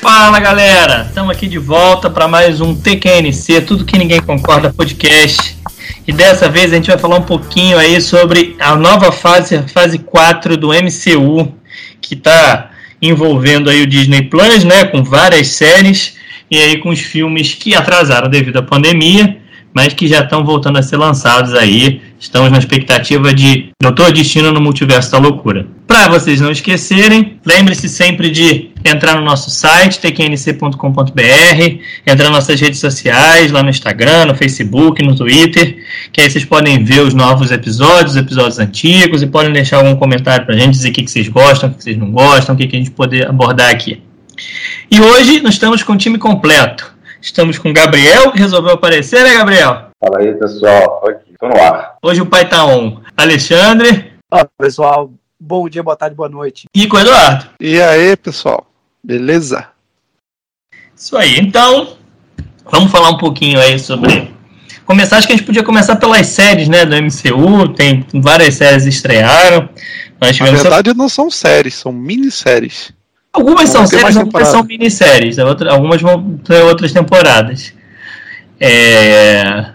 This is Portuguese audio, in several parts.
Fala galera, estamos aqui de volta para mais um TQNC, tudo que ninguém concorda podcast. E dessa vez a gente vai falar um pouquinho aí sobre a nova fase, a fase 4 do MCU, que está envolvendo aí o Disney Plus, né, com várias séries e aí com os filmes que atrasaram devido à pandemia, mas que já estão voltando a ser lançados aí. Estamos na expectativa de Doutor Destino no Multiverso da Loucura. Para vocês não esquecerem, lembre-se sempre de entrar no nosso site, tqnc.com.br, entrar nas nossas redes sociais, lá no Instagram, no Facebook, no Twitter, que aí vocês podem ver os novos episódios, os episódios antigos, e podem deixar algum comentário para a gente, dizer o que, que vocês gostam, o que vocês não gostam, o que, que a gente poder abordar aqui. E hoje nós estamos com o time completo. Estamos com o Gabriel, que resolveu aparecer, né, Gabriel? Fala aí, pessoal. Tô aqui, tô no ar. Hoje o pai tá on. Alexandre. Olá, pessoal. Bom dia, boa tarde, boa noite. E com o Eduardo. E aí, pessoal? Beleza? Isso aí. Então, vamos falar um pouquinho aí sobre. Começar, acho que a gente podia começar pelas séries, né, do MCU. Tem várias séries estrearam. Nós Na verdade, não são séries, são minisséries. Algumas são séries, algumas são minisséries. Algumas vão ter outras temporadas. É...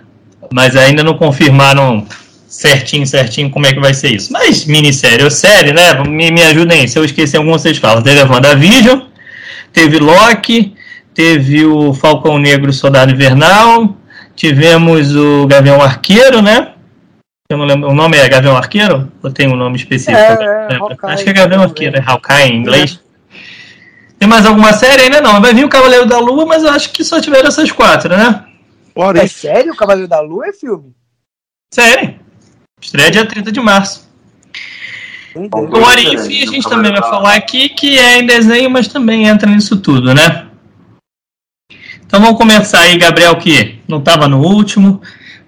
Mas ainda não confirmaram certinho, certinho como é que vai ser isso. Mas minissérie ou série, né? Me, me ajudem Se eu esquecer algum, vocês falam. Teve a WandaVision, teve Loki, teve o Falcão Negro Soldado Invernal, tivemos o Gavião Arqueiro, né? Eu não lembro, o nome é Gavião Arqueiro? Ou tem um nome específico? É, é, Acho que é Gavião Arqueiro, é Hawkeye em inglês. É. Tem mais alguma série ainda não? Vai vir o Cavaleiro da Lua, mas eu acho que só tiveram essas quatro, né? É sério? O Cavaleiro da Lua é filme? Sério. Estreia dia 30 de março. O Arif a gente também vai falar aqui que é em desenho, mas também entra nisso tudo, né? Então vamos começar aí, Gabriel, que não estava no último,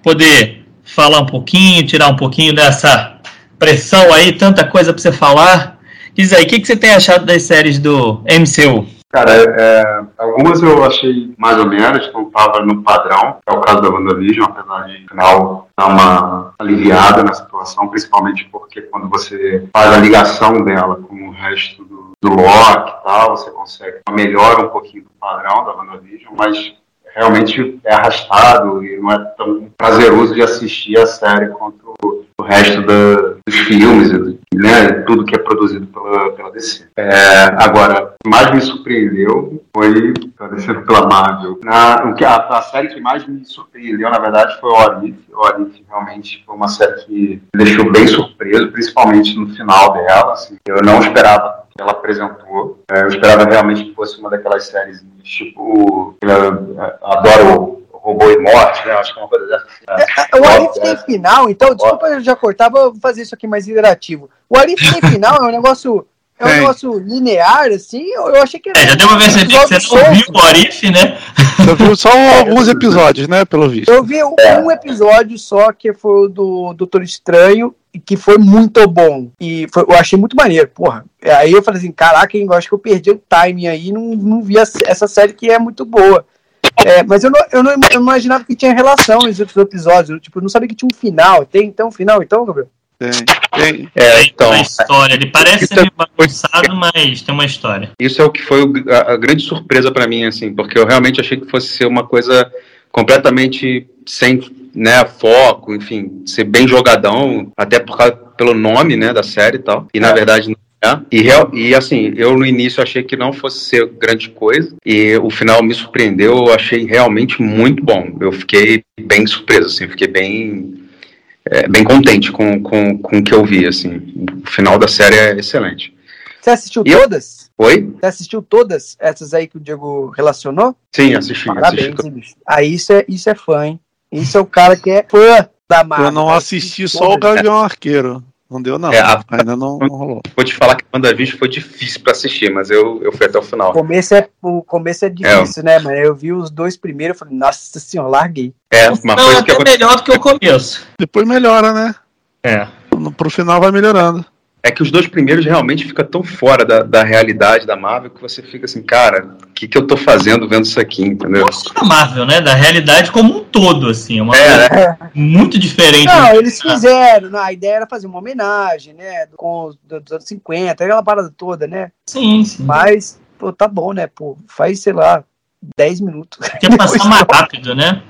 poder falar um pouquinho, tirar um pouquinho dessa pressão aí, tanta coisa para você falar. Diz aí, o que, que você tem achado das séries do MCU? Cara, é, algumas eu achei mais ou menos, não estava no padrão, é o caso da WandaVision, apesar de final dar uma aliviada na situação, principalmente porque quando você faz a ligação dela com o resto do, do e tal, você consegue melhorar um pouquinho do padrão da WandaVision, mas realmente é arrastado e não é tão prazeroso de assistir a série quanto o resto da, dos filmes, né, tudo que é produzido pela, pela DC. É, agora, o que mais me surpreendeu foi, descendo pela Marvel, na, a, a, série que mais me surpreendeu, na verdade, foi o Orif. O Orif realmente foi uma série que me deixou bem surpreso, principalmente no final dela. Assim, eu não esperava que ela apresentou. É, eu esperava realmente que fosse uma daquelas séries, tipo, eu, adoro robô e morte, né? Acho que é uma coisa dessa. É, o Arif tem final, então, desculpa eu já cortar, vou fazer isso aqui mais interativo. O Arif tem final, é um negócio. É um negócio linear, assim, eu, eu achei que era. É, já deu uma perceber que você não viu o Arif, né? Você viu só alguns episódios, né? Pelo visto. Eu vi um, um episódio só, que foi o do Doutor Estranho, que foi muito bom. E foi, eu achei muito maneiro, porra. Aí eu falei assim, caraca, eu acho que eu perdi o timing aí, não, não vi essa série que é muito boa. É, mas eu não, eu não eu imaginava que tinha relação nos outros episódios. Eu, tipo, não sabia que tinha um final. Tem então um final, então, Gabriel? Tem, tem. É, então. Tem uma história. Ele parece meio bagunçado, mas tem uma história. Isso é o que foi a, a grande surpresa para mim, assim, porque eu realmente achei que fosse ser uma coisa completamente sem né, foco, enfim, ser bem jogadão, até por causa, pelo nome, né, da série e tal. E na é. verdade é, e, real, e assim, eu no início achei que não fosse ser grande coisa, e o final me surpreendeu, eu achei realmente muito bom. Eu fiquei bem surpreso, assim, fiquei bem, é, bem contente com, com, com o que eu vi, assim. O final da série é excelente. Você assistiu e todas? Eu... Oi? Você assistiu todas essas aí que o Diego relacionou? Sim, assisti. Parabéns, assisti. Aí isso é, isso é fã, hein? Isso é o cara que é fã da Marvel. Eu não assisti só o Gavião Arqueiro. Não deu, não. É, a... Ainda não, não, rolou. Vou te falar que o WandaVision foi difícil pra assistir, mas eu, eu fui até o final. O começo é, o começo é difícil, é. né, mano? Eu vi os dois primeiros e falei, nossa senhora, larguei. É, uma não, coisa que é melhor do que o começo. Depois melhora, né? É. Pro final vai melhorando é que os dois primeiros realmente ficam tão fora da, da realidade da Marvel que você fica assim, cara, o que, que eu tô fazendo vendo isso aqui, entendeu? Não só da Marvel, né? Da realidade como um todo, assim. É uma é, coisa né? muito diferente. Não, eles fizeram, a ideia era fazer uma homenagem, né? Com os dos anos 50, aquela parada toda, né? Sim, sim. Mas pô, tá bom, né? Pô, faz, sei lá, 10 minutos. Quer passar mais rápido, né?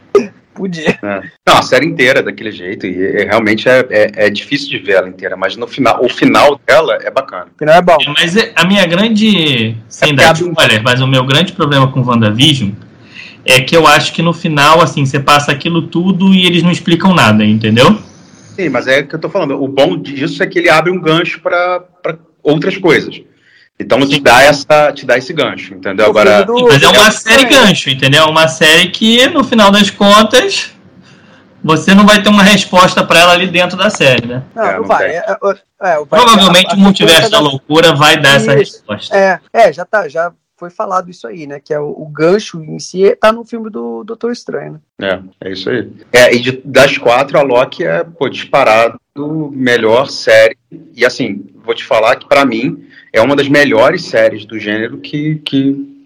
Podia. É. Não, a série inteira é daquele jeito, e, e realmente é, é, é, difícil de ver ela inteira, mas no final, o final dela é bacana. O final é bom. Mas a minha grande. Sem dar spoiler, mas o meu grande problema com WandaVision é que eu acho que no final, assim, você passa aquilo tudo e eles não explicam nada, entendeu? Sim, mas é o que eu tô falando. O bom disso é que ele abre um gancho para outras coisas. Então te dá, essa, te dá esse gancho, entendeu? Agora, mas é uma série gancho, entendeu? É uma série que, no final das contas, você não vai ter uma resposta para ela ali dentro da série, né? Não, é, não, vai. É, é, é Provavelmente o multiverso da loucura vai dar isso. essa resposta. É, é, já tá, já foi falado isso aí, né? Que é o, o gancho em si tá no filme do Doutor Estranho, né? É, é isso aí. É, e de, das quatro, a Loki é, pô, disparado melhor série. E assim, vou te falar que para mim é uma das melhores séries do gênero que, que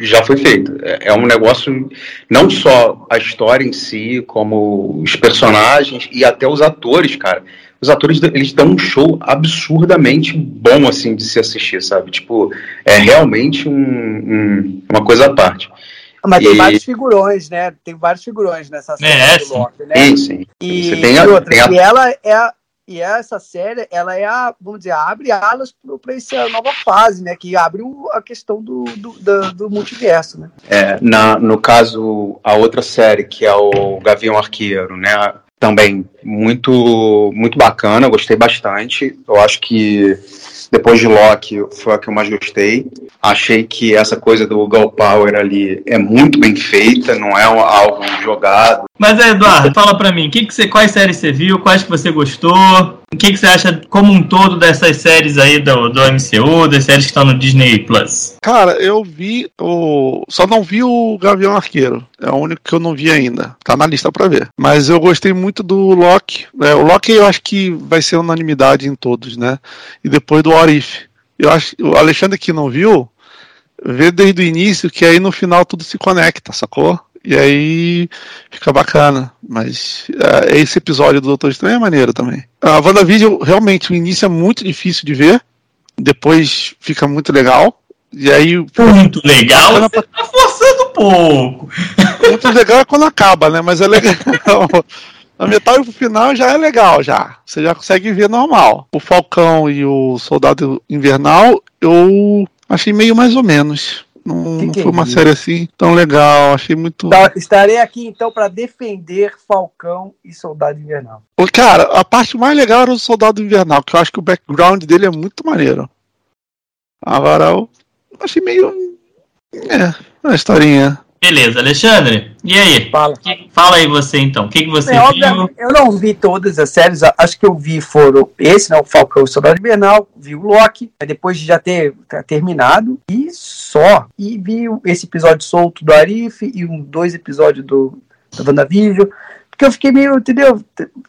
já foi feita. É, é um negócio, não só a história em si, como os personagens e até os atores, cara. Os atores, eles dão um show absurdamente bom, assim, de se assistir, sabe? Tipo, é realmente um, um, uma coisa à parte. Mas e... tem vários figurões, né? Tem vários figurões nessa série é, do Loki, né? Sim, sim. E, tem a, e outra, tem a... e ela é a, e essa série, ela é a, vamos dizer, abre alas para essa nova fase, né? Que abre o, a questão do, do, do, do, multiverso, né? É, na, no caso, a outra série, que é o Gavião Arqueiro, né? Também muito, muito bacana, gostei bastante. Eu acho que depois de Loki foi a que eu mais gostei. Achei que essa coisa do Gal Power ali é muito bem feita, não é algo jogado. Mas Eduardo, fala para mim, que que você, quais séries você viu, quais que você gostou? O que, que você acha como um todo dessas séries aí do, do MCU, das séries que estão no Disney Plus? Cara, eu vi o. Só não vi o Gavião Arqueiro. É o único que eu não vi ainda. Tá na lista para ver. Mas eu gostei muito do Loki. É, o Loki eu acho que vai ser unanimidade em todos, né? E depois do Orif. Eu acho o Alexandre que não viu, vê desde o início que aí no final tudo se conecta, sacou? E aí fica bacana. Mas é, esse episódio do Doutor Estranho é maneiro também. A WandaVision, realmente, o início é muito difícil de ver. Depois fica muito legal. E aí. Muito legal? Você pra... tá forçando um pouco. Muito legal é quando acaba, né? Mas é legal. A metade pro final já é legal, já. Você já consegue ver normal. O Falcão e o Soldado Invernal, eu achei meio mais ou menos. Não, que que foi é uma é série assim tão legal, achei muito. Tá, estarei aqui então para defender Falcão e Soldado Invernal. Cara, a parte mais legal era o Soldado Invernal, que eu acho que o background dele é muito maneiro. Agora eu achei meio. É, uma historinha. Beleza, Alexandre, e aí? Fala. Que, fala aí você então, o que, que você é, viu? Eu não vi todas as séries, acho que eu vi foram esse, né, o Falcão e Soldado Invernal, vi o Loki, depois de já ter, ter terminado, e só. E vi esse episódio solto do Arif e um, dois episódios do, do WandaVision, porque eu fiquei meio, entendeu?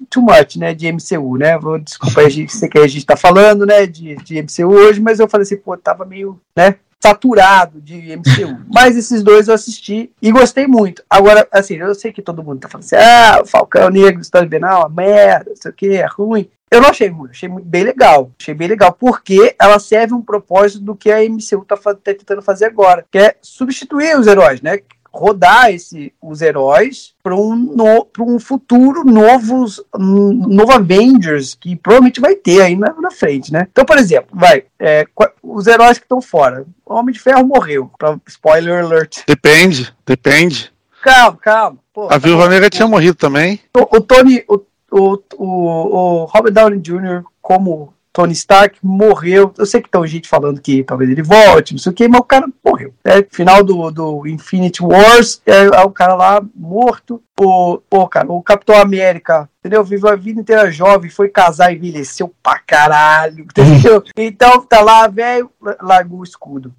Too much, né, de MCU, né? Vou, desculpa, a gente, sei que a gente tá falando, né, de, de MCU hoje, mas eu falei assim, pô, tava meio, né, saturado de MCU. Mas esses dois eu assisti e gostei muito. Agora, assim, eu sei que todo mundo tá falando assim, ah, o Falcão Negro, História Benal, merda, não sei o que, é ruim. Eu não achei ruim, achei bem legal. Achei bem legal, porque ela serve um propósito do que a MCU tá, tá tentando fazer agora, que é substituir os heróis, né? Rodar esse, os heróis para um, no, um futuro novos, um, novo Avengers que provavelmente vai ter aí na, na frente, né? Então, por exemplo, vai, é, os heróis que estão fora. O Homem de Ferro morreu, pra, spoiler alert. Depende, depende. Calma, calma. Pô, a Viúva Negra tinha morrido também. O, o Tony, o, o, o, o Robert Downey Jr. como Tony Stark morreu. Eu sei que tem gente falando que talvez ele volte, não sei o que, mas o cara morreu. É, final do, do Infinity Wars, é, é o cara lá morto. O, pô, cara, o Capitão América, entendeu? Viveu a vida inteira jovem, foi casar, envelheceu pra caralho, entendeu? Então tá lá, velho, largou o escudo.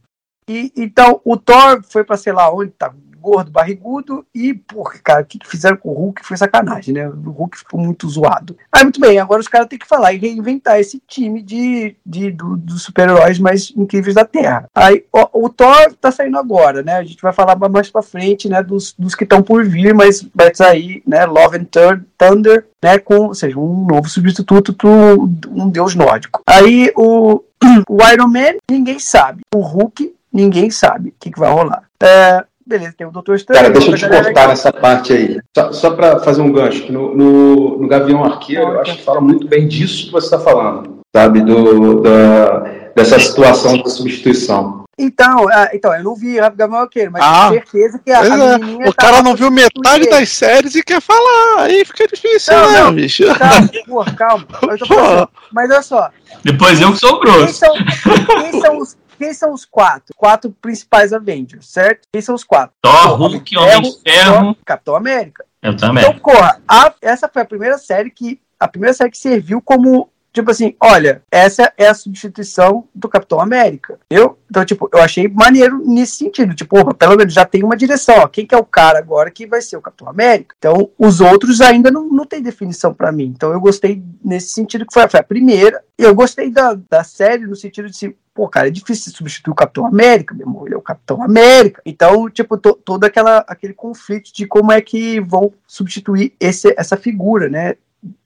E, então o Thor foi pra sei lá onde, tá gordo, barrigudo, e, porra, cara, o que fizeram com o Hulk foi sacanagem, né? O Hulk ficou muito zoado. Aí, muito bem, agora os caras têm que falar e reinventar esse time de, de, do, dos super-heróis mais incríveis da Terra. Aí, o, o, Thor tá saindo agora, né? A gente vai falar mais pra frente, né, dos, dos que estão por vir, mas vai sair, né, Love and Thunder, né, com, ou seja, um novo substituto para um deus nórdico. Aí, o, o Iron Man, ninguém sabe. O Hulk, ninguém sabe o que, que vai rolar. É, beleza, tem o Doutor Estranho. Cara, deixa eu te cortar nessa parte aí. Só, só para fazer um gancho, que no, no, no Gavião Arqueiro, eu acho que fala muito bem disso que você está falando, sabe? Do, da, dessa situação da substituição. Então, ah, então, eu não vi Rápido Gavião Arqueiro, mas Ah, tenho certeza que a, a é, o cara não viu metade das séries e quer falar. Aí fica difícil, Não, né, não. bicho? Calma, porra, calma. Eu tô falando assim, mas olha só, Depois eu que sou quem grosso. são, quem são os quem são os quatro? Quatro principais Avengers, certo? Quem são os quatro? Thor, Hulk, Homem de Ferro. Capitão América. Eu também. Então, porra, a- essa foi a primeira série que. A primeira série que serviu como. Tipo assim, olha, essa é a substituição do Capitão América. Eu, então, tipo, eu achei maneiro nesse sentido. Tipo, opa, pelo menos já tem uma direção. Ó, quem que é o cara agora que vai ser o Capitão América? Então, os outros ainda não, não tem definição pra mim. Então, eu gostei nesse sentido que foi, foi a primeira. E eu gostei da, da série no sentido de se. Pô, cara, é difícil substituir o Capitão América, meu irmão. Ele é o Capitão América. Então, tipo, to, todo aquela, aquele conflito de como é que vão substituir esse, essa figura, né?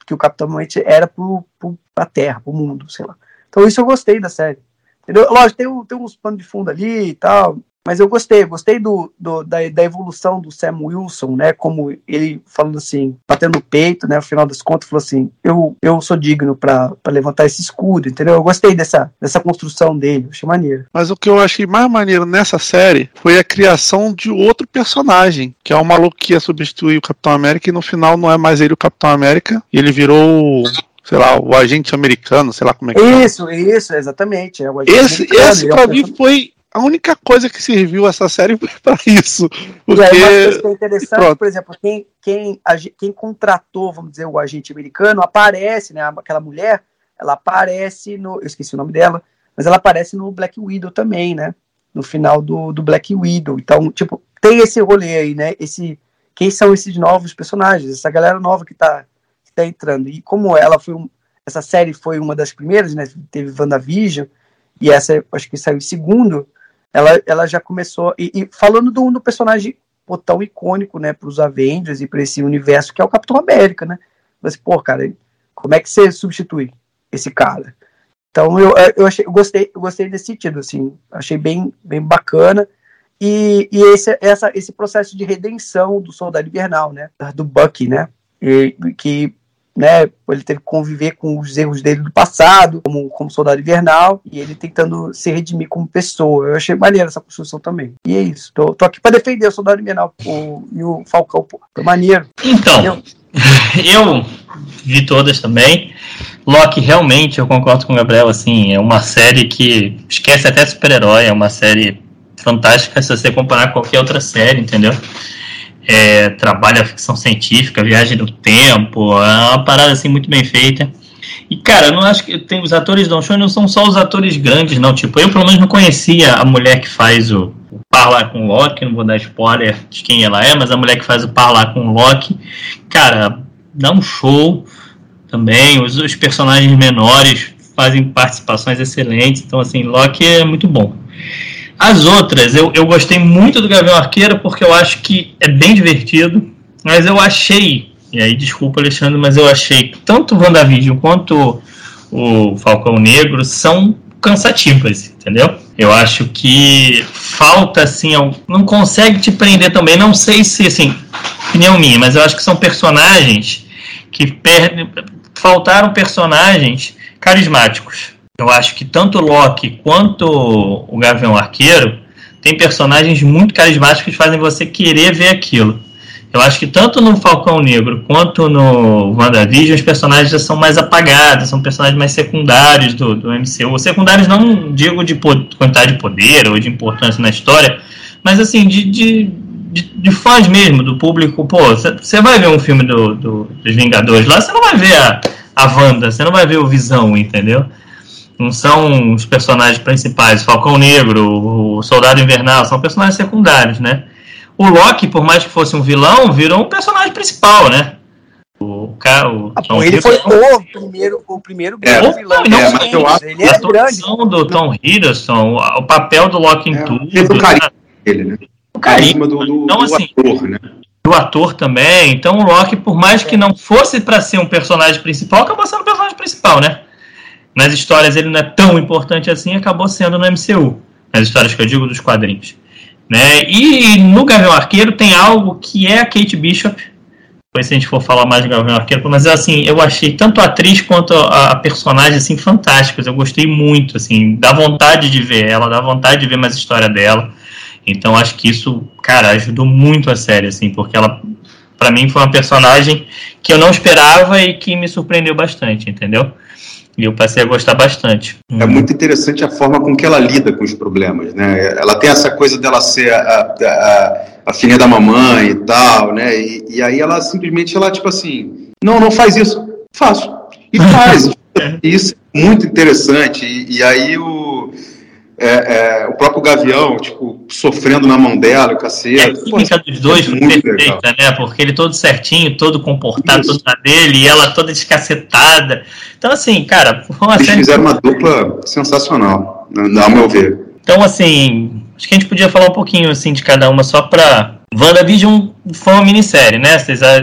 Que o Capitão América era pro, pro, pra Terra, pro mundo, sei lá. Então, isso eu gostei da série. Entendeu? Lógico, tem, tem uns panos de fundo ali e tal. Mas eu gostei, gostei do, do- da, da evolução do Sam Wilson, né? Como ele falando assim, batendo no peito, né? No final das contas, falou assim: eu, eu sou digno pra pra levantar esse escudo, entendeu? Eu gostei dessa, dessa construção dele, achei maneiro. Mas o que eu achei mais maneiro nessa série foi a criação de outro personagem, que é o maluco que ia substituir o Capitão América e no final não é mais ele o Capitão América, e ele virou, sei lá, o agente americano, sei lá como é que é. Isso, isso, exatamente. É o agente Esse, esse é um pra mim foi a única coisa que serviu essa série foi pra isso. E aí, uma coisa Porque. que é interessante, pronto. por exemplo, quem, quem, quem contratou, vamos dizer, o agente americano, aparece, né? Aquela mulher, ela aparece no. Eu esqueci o nome dela, mas ela aparece no Black Widow também, né? No final do, do Black Widow. Então, tipo, tem esse rolê aí, né? Esse, quem são esses novos personagens? Essa galera nova que tá, que tá entrando. E como ela foi um. Essa série foi uma das primeiras, né? Teve WandaVision, e essa acho que saiu em segundo ela, ela já começou. E, e falando do, do personagem pô, tão icônico, né, para os Avengers e para esse universo que é o Capitão América, né? Mas, pô, cara, como é que você substitui esse cara? Então eu, eu achei, eu gostei, eu gostei desse sentido, assim, achei bem, bem bacana. E, e esse, essa, esse processo de redenção do Soldado Invernal, né? Do Bucky, né? E, que né, ele teve que conviver com os erros dele do passado, como, como soldado invernal, e ele tentando se redimir como pessoa. Eu achei maneiro essa construção também. E é isso. Tô, tô aqui pra defender o soldado invernal pô, e o Falcão, pô. Foi maneiro. Então, eu vi todas também. Loki, realmente, eu concordo com o Gabriel, assim, é uma série que esquece até super-herói, é uma série fantástica se você comparar com qualquer outra série, entendeu? É, trabalha ficção científica, viagem no tempo, é uma parada assim muito bem feita. E cara, eu não acho que tem os atores do show não são só os atores grandes, não. Tipo, eu pelo menos não conhecia a mulher que faz o, o com o Loki, não vou dar spoiler de quem ela é, mas a mulher que faz o par lá com o Loki, cara, dá um show também. Os, os personagens menores fazem participações excelentes, então assim, Loki é muito bom. As outras, eu, eu gostei muito do Gavião Arqueiro porque eu acho que é bem divertido, mas eu achei, e aí desculpa Alexandre, mas eu achei que tanto o WandaVision quanto o Falcão Negro são cansativas, entendeu? Eu acho que falta assim, al- não consegue te prender também, não sei se assim, opinião minha, mas eu acho que são personagens que perdem, faltaram personagens carismáticos. Eu acho que tanto Loki quanto o Gavião Arqueiro tem personagens muito carismáticos que fazem você querer ver aquilo. Eu acho que tanto no Falcão Negro quanto no WandaVision os personagens já são mais apagados, são personagens mais secundários do, do MCU. Secundários não digo de quantidade de poder ou de importância na história, mas assim, de, de, de, de fãs mesmo, do público. Pô, você vai ver um filme do, do- dos Vingadores lá, você não vai ver a, a Wanda, você não vai ver o Visão, entendeu? Não são os personagens principais, Falcão Negro, o Soldado Invernal, são personagens secundários, né? O Loki, por mais que fosse um vilão, virou um personagem principal, né? O cara, o Ah, Tom ele foi Hiddleston- o primeiro, o primeiro É, grande vilão. não, dos mas eu acho ele a é grande. atuação do Tom Hiddleston, o, o papel do Loki em É, tudo, e pro carisma né? dele, né? o carisma do, do, Então, do assim, ator, né? do ator também. Então o Loki, por mais que não fosse para ser um personagem principal, acabou sendo o personagem principal, né? Nas histórias ele não é tão importante assim, acabou sendo no MCU. Nas histórias que eu digo dos quadrinhos. Né? E no Gavião Arqueiro tem algo que é a Kate Bishop. Depois se a gente for falar mais de Gavião Arqueiro, mas assim, eu achei tanto a atriz quanto a, a personagem assim fantásticos. Eu gostei muito, assim, dá vontade de ver ela, dá vontade de ver mais história dela. Então acho que isso, cara, ajudou muito a série, assim, porque ela, para mim, foi uma personagem que eu não esperava e que me surpreendeu bastante, entendeu? E eu passei a gostar bastante. É muito interessante a forma com que ela lida com os problemas, né? Ela tem essa coisa dela ser a, a, a filha da mamãe e tal, né? E, e, aí ela simplesmente, ela tipo assim, não, não faz isso. Faço. E faz. isso é muito interessante. E, e aí o é, é, o próprio Gavião, tipo, sofrendo na mão dela, o cacete. É, a química dos dois foi perfeita, legal. né? Porque ele todo certinho, todo comportado, Isso. todo na dele, e ela toda descacetada. Então, assim, cara, foi uma Eles série... fizeram uma dupla sensacional, ao meu ver. Então, assim, acho que a gente podia falar um pouquinho, assim, de cada uma, só pra WandaVision foi uma minissérie, né? Vocês ah,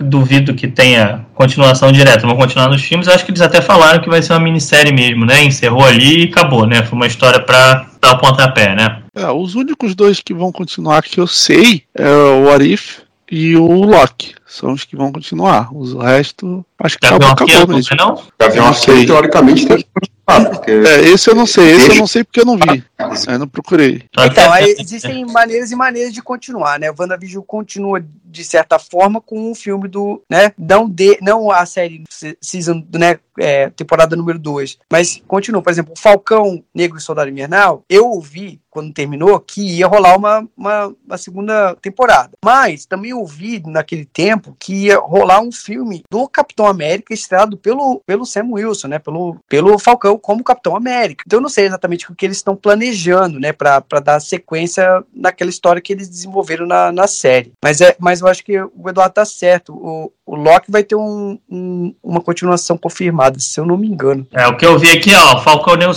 duvido que tenha continuação direta. Vão continuar nos filmes. Acho que eles até falaram que vai ser uma minissérie mesmo, né? Encerrou ali e acabou, né? Foi uma história para dar o pontapé, né? É, os únicos dois que vão continuar que eu sei é o Arif e o Loki. São os que vão continuar. O resto, acho que acabou, acabou mesmo. Não? Gavião Arqueiro, teoricamente, tem que continuar. Porque... É, esse eu não sei. Esse eu não sei porque eu não vi. Eu não procurei. Então, aí existem maneiras e maneiras de continuar, né? O WandaVision continua de certa forma com o filme do, né, não de, não a série season, né, é, temporada número 2, mas continua, por exemplo, o Falcão Negro e Soldado Invernal, eu ouvi quando terminou que ia rolar uma, uma, uma, segunda temporada. Mas também ouvi naquele tempo que ia rolar um filme do Capitão América estrelado pelo, pelo Sam Wilson, né? Pelo, pelo Falcão como Capitão América. Então eu não sei exatamente o que eles estão planejando, né? Para dar sequência naquela história que eles desenvolveram na, na série. Mas, é, mas eu acho que o Eduardo tá certo. O, o Loki vai ter um, um, uma continuação confirmada, se eu não me engano. É, o que eu vi aqui, ó, Falcão Negro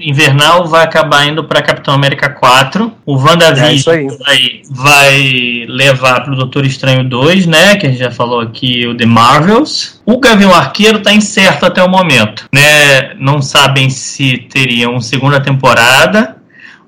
Invernal vai acabar indo para Capitão América 4. O WandaVision é vai, vai levar para o Doutor Estranho 2, né? Que a gente já falou aqui, o The Marvels. O Gavião Arqueiro está incerto até o momento, né? Não sabem se teria uma segunda temporada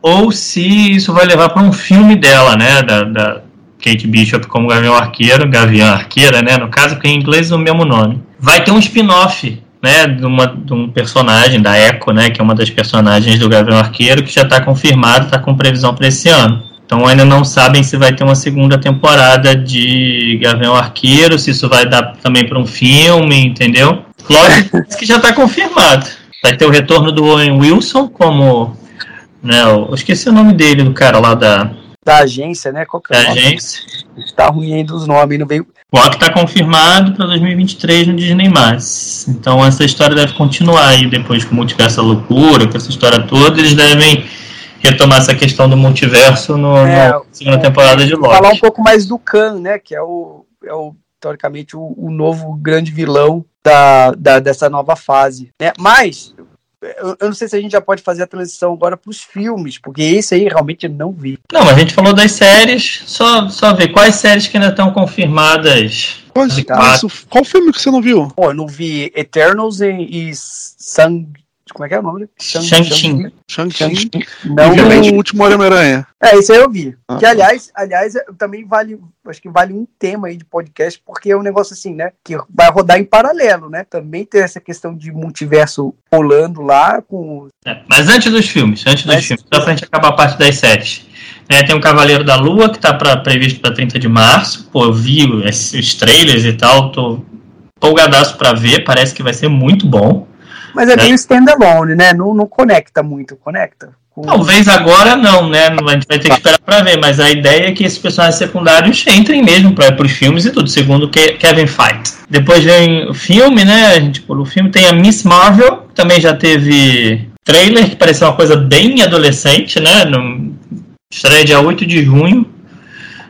ou se isso vai levar para um filme dela, né? Da, da Kate Bishop como Gavião Arqueiro, Gavião Arqueira, né? No caso, que em inglês é o mesmo nome. Vai ter um spin-off né, de, uma, de um personagem, da Echo, né, que é uma das personagens do Gavião Arqueiro, que já está confirmado, está com previsão para esse ano. Então ainda não sabem se vai ter uma segunda temporada de Gavião Arqueiro, se isso vai dar também para um filme, entendeu? Lógico que já está confirmado. Vai ter o retorno do Owen Wilson como. Né, eu esqueci o nome dele, do cara lá da. Da agência, né? Qual que é da agência. Está ruim ainda os nomes, não veio. O Rock está confirmado para 2023 no Disney+. Então essa história deve continuar aí depois com o Multiverso da Loucura, com essa história toda, eles devem retomar essa questão do multiverso no, é, na segunda é, temporada de Loki. Falar um pouco mais do Khan, né, que é o, é o teoricamente o, o novo grande vilão da, da, dessa nova fase. Né? Mas eu, eu, não sei se a gente já pode fazer a transição agora para os filmes, porque esse aí realmente eu não vi. Não, a gente falou das séries, só, só ver quais séries que ainda estão confirmadas. Qual, qual filme que você não viu? Pô, eu não vi Eternals e, e Sang como é que é o nome? Shang-Chi. Shang-Chi. Não o último Homem-Aranha. É, isso aí eu vi. Ah, que, aliás, aliás, também vale, acho que vale um tema aí de podcast, porque é um negócio assim, né? Que vai rodar em paralelo, né? Também tem essa questão de multiverso rolando lá com. É, mas antes dos filmes, antes dos filmes, só pra gente acabar a parte das séries. É, tem o Cavaleiro da Lua, que tá pra, previsto para 30 de março. Pô, eu vi esses trailers e tal, tô empolgadaço pra ver, parece que vai ser muito bom. Mas é, é meio standalone, né? Não, não conecta muito, conecta? Com... Talvez agora não, né? A gente vai ter que esperar para ver, mas a ideia é que esses personagens secundários entrem mesmo para os filmes e tudo, segundo Kevin Feige. Depois vem o filme, né? Tipo, o filme tem a Miss Marvel, que também já teve trailer, que pareceu uma coisa bem adolescente, né? No... Estreia dia 8 de junho.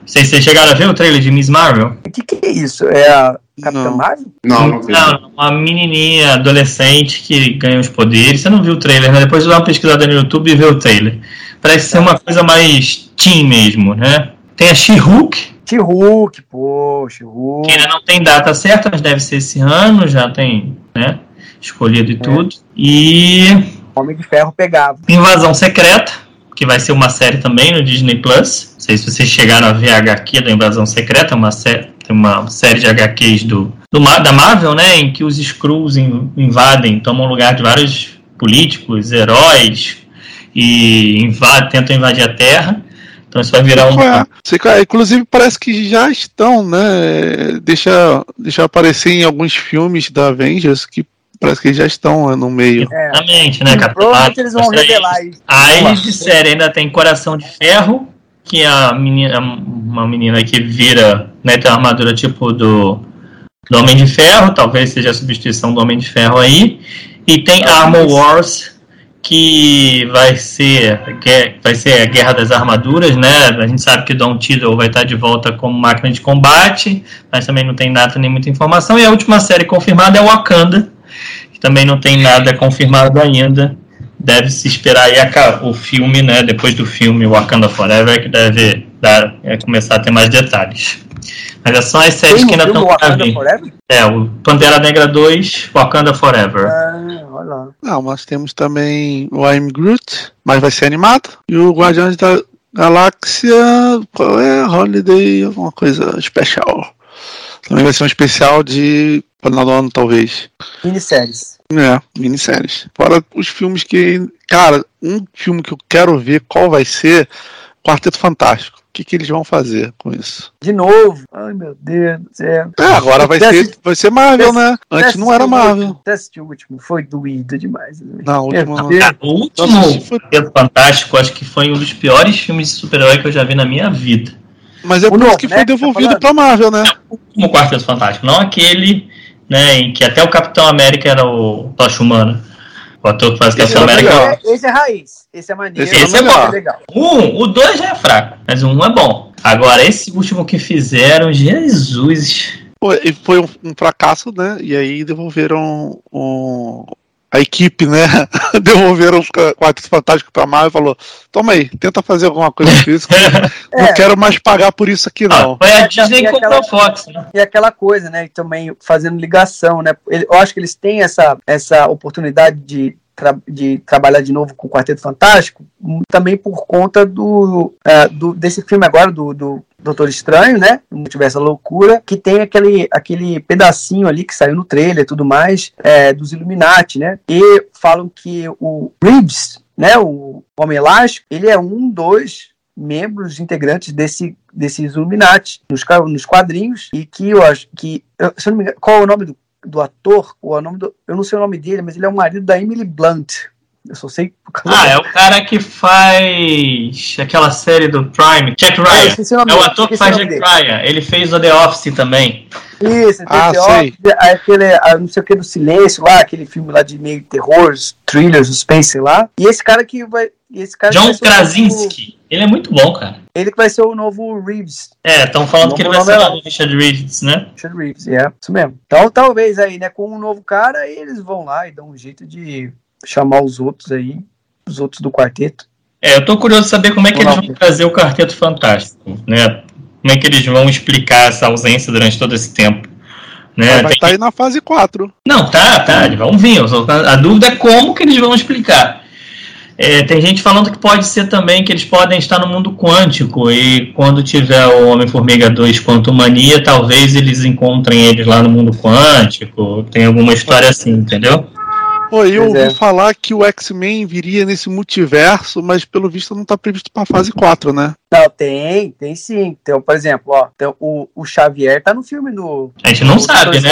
Vocês, vocês chegaram a ver o trailer de Miss Marvel? O que, que é isso? É a Capitã não. Marvel? Não, não vi. Não, uma menininha adolescente que ganha os poderes. Você não viu o trailer, né? Depois dá uma pesquisada no YouTube e vê o trailer. Parece ser uma coisa mais teen mesmo, né? Tem a She-Hulk. She-Hulk, pô, She-Hulk. Que ainda não tem data certa, mas deve ser esse ano, já tem, né? Escolhido e é. tudo. E Homem de Ferro pegava. Invasão Secreta, que vai ser uma série também no Disney Plus. Não sei se vocês chegaram a ver a HQ da Invasão Secreta, uma, sé uma série de HQs do, do, da Marvel, né? Em que os Skrulls invadem, tomam lugar de vários políticos, heróis e invadem, tentam invadir a Terra. Então isso vai virar um. É, inclusive parece que já estão, né? Deixa, deixa aparecer em alguns filmes da Avengers que parece que eles já estão no meio. Exatamente, né, Capitão? Provavelmente eles vão revelar isso. Aí de série ainda tem Coração de Ferro, que é a menina, uma menina que vira, né, tem uma armadura tipo do, do Homem de Ferro, talvez seja a substituição do Homem de Ferro aí. E tem Armor Wars, que vai ser, vai ser a Guerra das Armaduras, né? A gente sabe que Don Tiddle vai estar de volta como máquina de combate, mas também não tem data nem muita informação. E a última série confirmada é Wakanda, que também não tem nada confirmado ainda. Deve se esperar aí a, o filme, né? Depois do filme Wakanda Forever, que deve dar, é, começar a ter mais detalhes. Mas é são as séries Tem que ainda estão para vir. Forever? É, o Pantera Negra 2, Wakanda Forever. Ah, olha Não, nós temos também o I'm Groot, mas vai ser animado. E o Guardiões da Galáxia, qual é? Holiday, alguma coisa especial. Também vai ser um especial de final do ano, talvez. Minisséries. É, minisséries. Fora os filmes que. Cara, um filme que eu quero ver qual vai ser Quarteto Fantástico que, que eles vão fazer com isso? De novo? Ai, meu Deus do céu. É, agora vai ser, vai ser Marvel, né? Antes não era Marvel. O último, foi doído demais. Né? Não, o último, o último foi... Fantástico, acho que foi um dos piores filmes de super-herói que eu já vi na minha vida. Mas é por isso que né? foi devolvido tá pra Marvel, né? O último Quarteto Fantástico, não aquele né, em que até o Capitão América era o Tocha Humana. O ator que faz Capitão é América. É, esse é raiz. Esse é maneiro. Esse, esse é, bom. Legal. Um, o dois já é fraco, mas o um é bom. Agora, esse último que fizeram, Jesus. Foi, foi um, um fracasso, né? E aí devolveram um, a equipe, né? Devolveram os quatro fantásticos pra Marvel e falou: Toma aí, tenta fazer alguma coisa com isso. é. Não quero mais pagar por isso aqui, não. Ah, foi a Disney que comprou a Fox, né? E aquela coisa, né? Também fazendo ligação, né? Eu acho que eles têm essa, essa oportunidade de tra de trabalhar de novo com o Quarteto Fantástico, também por conta do, uh, do desse filme agora, do, do Doutor Estranho, né? Multiverso da Loucura, que tem aquele, aquele pedacinho ali que saiu no trailer e tudo mais, é, dos Illuminati, né? E falam que o Reeves, né? O Homem Elástico, ele é um dos membros integrantes desse desses Illuminati nos, nos quadrinhos e que eu acho que se eu não me engano, qual é o nome do do ator, o nome do, eu não sei o nome dele, mas ele é o marido da Emily Blunt. Eu só sei por causa Ah, é o cara que faz aquela série do Prime, Jack é, Ryan. É, é o ator que faz Jack dele. Ryan. Ele fez o The Office também. Isso, ah, The Office, aquele, não sei o que do silêncio lá, aquele filme lá de meio terror, thriller, suspense lá. E esse cara que vai. Esse cara John Krasinski. Ele é muito bom, cara. Ele que vai ser o novo Reeves. É, estão falando que ele vai ser o Richard Reeves, né? Richard Reeves, é, yeah, isso mesmo. Então, talvez aí, né, com um novo cara, eles vão lá e dão um jeito de chamar os outros aí, os outros do quarteto. É, eu tô curioso de saber como é que eles vão trazer o Quarteto Fantástico, né? Como é que eles vão explicar essa ausência durante todo esse tempo. Né? Vai estar tá aí na fase 4. Não, tá, tá, eles vão vir. A dúvida é como que eles vão explicar. É, tem gente falando que pode ser também que eles podem estar no mundo quântico e quando tiver o Homem-Formiga 2 Quantum Mania, talvez eles encontrem eles lá no mundo quântico. Tem alguma história assim, entendeu? Pô, eu ouvi é. falar que o X-Men viria nesse multiverso, mas pelo visto não tá previsto pra fase 4, né? Não, tem, tem sim. Então, por exemplo, ó, então, o, o Xavier tá no filme do. A gente não sabe, né?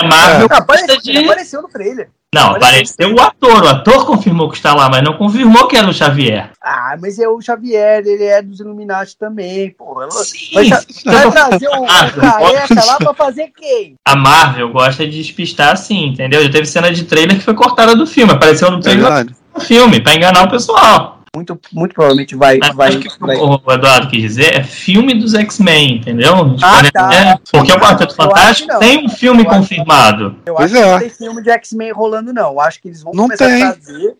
A Marvel é. apareceu, de... apareceu no trailer. Não, apareceu o ator. O ator confirmou que está lá, mas não confirmou que era o Xavier. Ah, mas é o Xavier, ele é dos Illuminati também, pô. Sim, vai, vai trazer o, o careca lá pra fazer quem? A Marvel gosta de despistar assim, entendeu? Já teve cena de trailer que foi cortada do filme. Apareceu no trailer do filme, pra enganar o pessoal muito, muito provavelmente vai. Mas vai, que vai... O Eduardo quis dizer é filme dos X-Men, entendeu? Ah, tá. É, porque o Quarteto Fantástico tem um filme eu confirmado. eu pois acho é. que não tem filme de X-Men rolando, não. Eu acho que eles vão não começar tem. a trazer.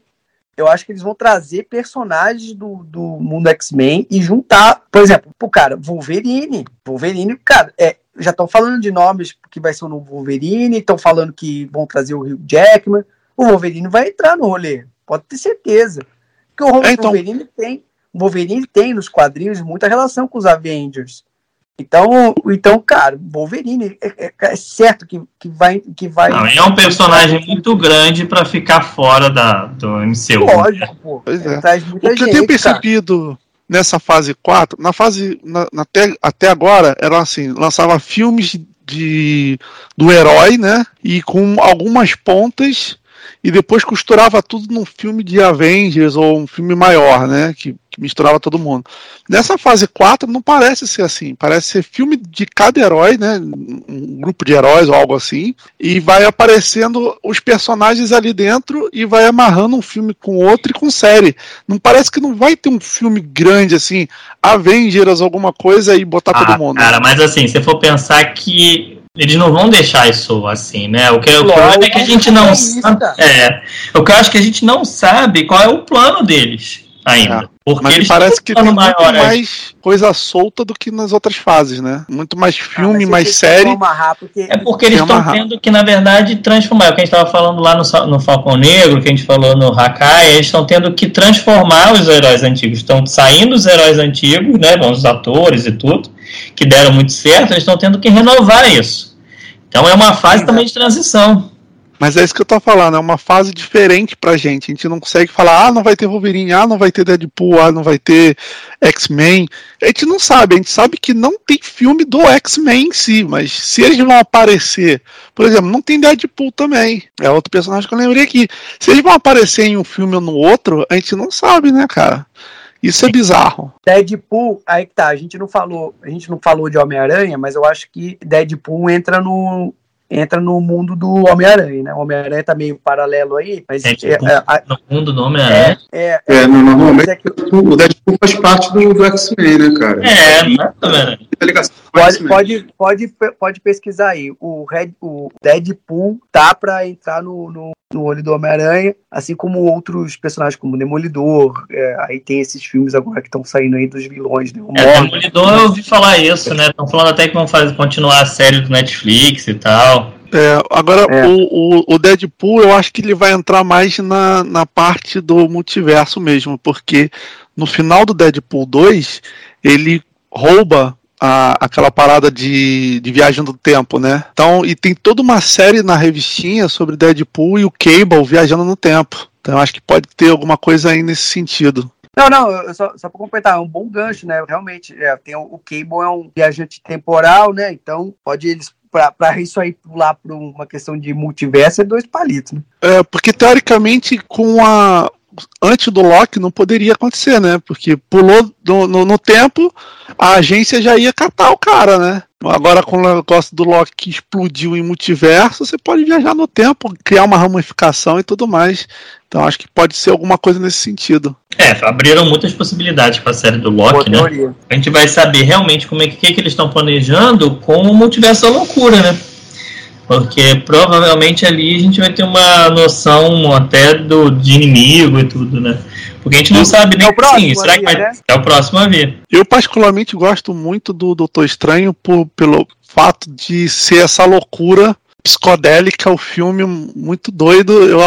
Eu acho que eles vão trazer personagens do, do mundo X-Men e juntar, por exemplo, o cara, Wolverine. Wolverine, cara, é, já estão falando de nomes que vai ser o novo Wolverine, estão falando que vão trazer o Hugh Jackman. O Wolverine vai entrar no rolê pode ter certeza. Porque o é, então... Wolverine tem. O Wolverine tem nos quadrinhos muita relação com os Avengers. Então, então cara, Wolverine é, é, é, certo que, que vai. Que vai Não, é um personagem muito grande para ficar fora da, do MCU. Lógico, pô. Pois é. o que gente, eu tenho percebido cara. nessa fase 4, na fase. Na, na, até, até agora, era assim, lançava filmes de do herói, né? E com algumas pontas e depois costurava tudo num filme de Avengers ou um filme maior, né? Que, que, misturava todo mundo. Nessa fase 4 não parece ser assim, parece ser filme de cada herói, né? Um grupo de heróis ou algo assim, e vai aparecendo os personagens ali dentro e vai amarrando um filme com outro e com série. Não parece que não vai ter um filme grande assim, Avengers, alguma coisa e botar ah, todo mundo. Cara, mas assim, se for pensar que eles não vão deixar isso assim, né? O que o problema é que a gente não sabe. É, o que eu acho que a gente não sabe qual é o plano deles ainda. É. Porque Mas parece que tem muito maior, é. mais coisa solta do que nas outras fases, né? Muito mais ah, filme, ah, mais série. Porque... É porque eles estão tendo que, na verdade, transformar. O que a gente estava falando lá no, no Falcão Negro, que a gente falou no Hakai, eles estão tendo que transformar os heróis antigos. Estão saindo os heróis antigos, né? Os atores e tudo que deram muito certo, eles estão tendo que renovar isso. Então é uma fase Sim, também de transição. Mas é isso que eu tô falando, é uma fase diferente pra gente. A gente não consegue falar, ah, não vai ter Wolverine, ah, não vai ter Deadpool, ah, não vai ter X-Men. A gente não sabe, a gente sabe que não tem filme do X-Men em si, mas se eles vão aparecer, por exemplo, não tem Deadpool também. É outro personagem que eu lembrei aqui. Se eles vão aparecer em um filme ou no outro, a gente não sabe, né, cara? Isso é bizarro. Deadpool, aí que tá, a gente não falou, a gente não falou de Homem-Aranha, mas eu acho que Deadpool entra no entra no mundo do Homem-Aranha, né? O Homem-Aranha tá meio paralelo aí, mas é, tipo, é, é, no mundo do Homem-Aranha. É, é, é, normalmente é que... o Deadpool faz parte do, do X-Men, né, cara? É, não é, Pode, pode, pode, pode pesquisar aí. O, Red, o Deadpool tá para entrar no, no, no, olho do Homem-Aranha, assim como outros personagens como Demolidor. É, aí tem esses filmes agora que estão saindo aí dos vilões. Né? O é, Demolidor eu ouvi falar isso, né? Estão falando até que vão fazer, continuar a série do Netflix e tal. É, agora, é. O, o, o, Deadpool, eu acho que ele vai entrar mais na, na parte do multiverso mesmo, porque no final do Deadpool 2, ele rouba a, aquela parada de, de viagem do tempo, né? Então, e tem toda uma série na revistinha sobre Deadpool e o Cable viajando no tempo. Então, acho que pode ter alguma coisa aí nesse sentido. Não, não, só, só para completar, é um bom gancho, né? Realmente, é, tem o, o Cable é um viajante temporal, né? Então, pode eles para isso aí pular para uma questão de multiverso é dois palitos, né? É, porque teoricamente com a antes do Loki não poderia acontecer, né? Porque pulou no, no, no, tempo, a agência já ia catar o cara, né? Agora com o negócio do Loki que explodiu em multiverso, você pode viajar no tempo, criar uma ramificação e tudo mais. Então acho que pode ser alguma coisa nesse sentido. É, abriram muitas possibilidades para a série do Loki, né? A gente vai saber realmente como é que, que, que eles estão planejando com o multiverso da loucura, né? Porque provavelmente ali a gente vai ter uma noção até do, de inimigo e tudo, né? Porque a gente não sabe nem é sim, será que vai, né? é o próximo a vir. Eu particularmente gosto muito do Doutor Estranho por, pelo fato de ser essa loucura psicodélica, o filme muito doido, eu,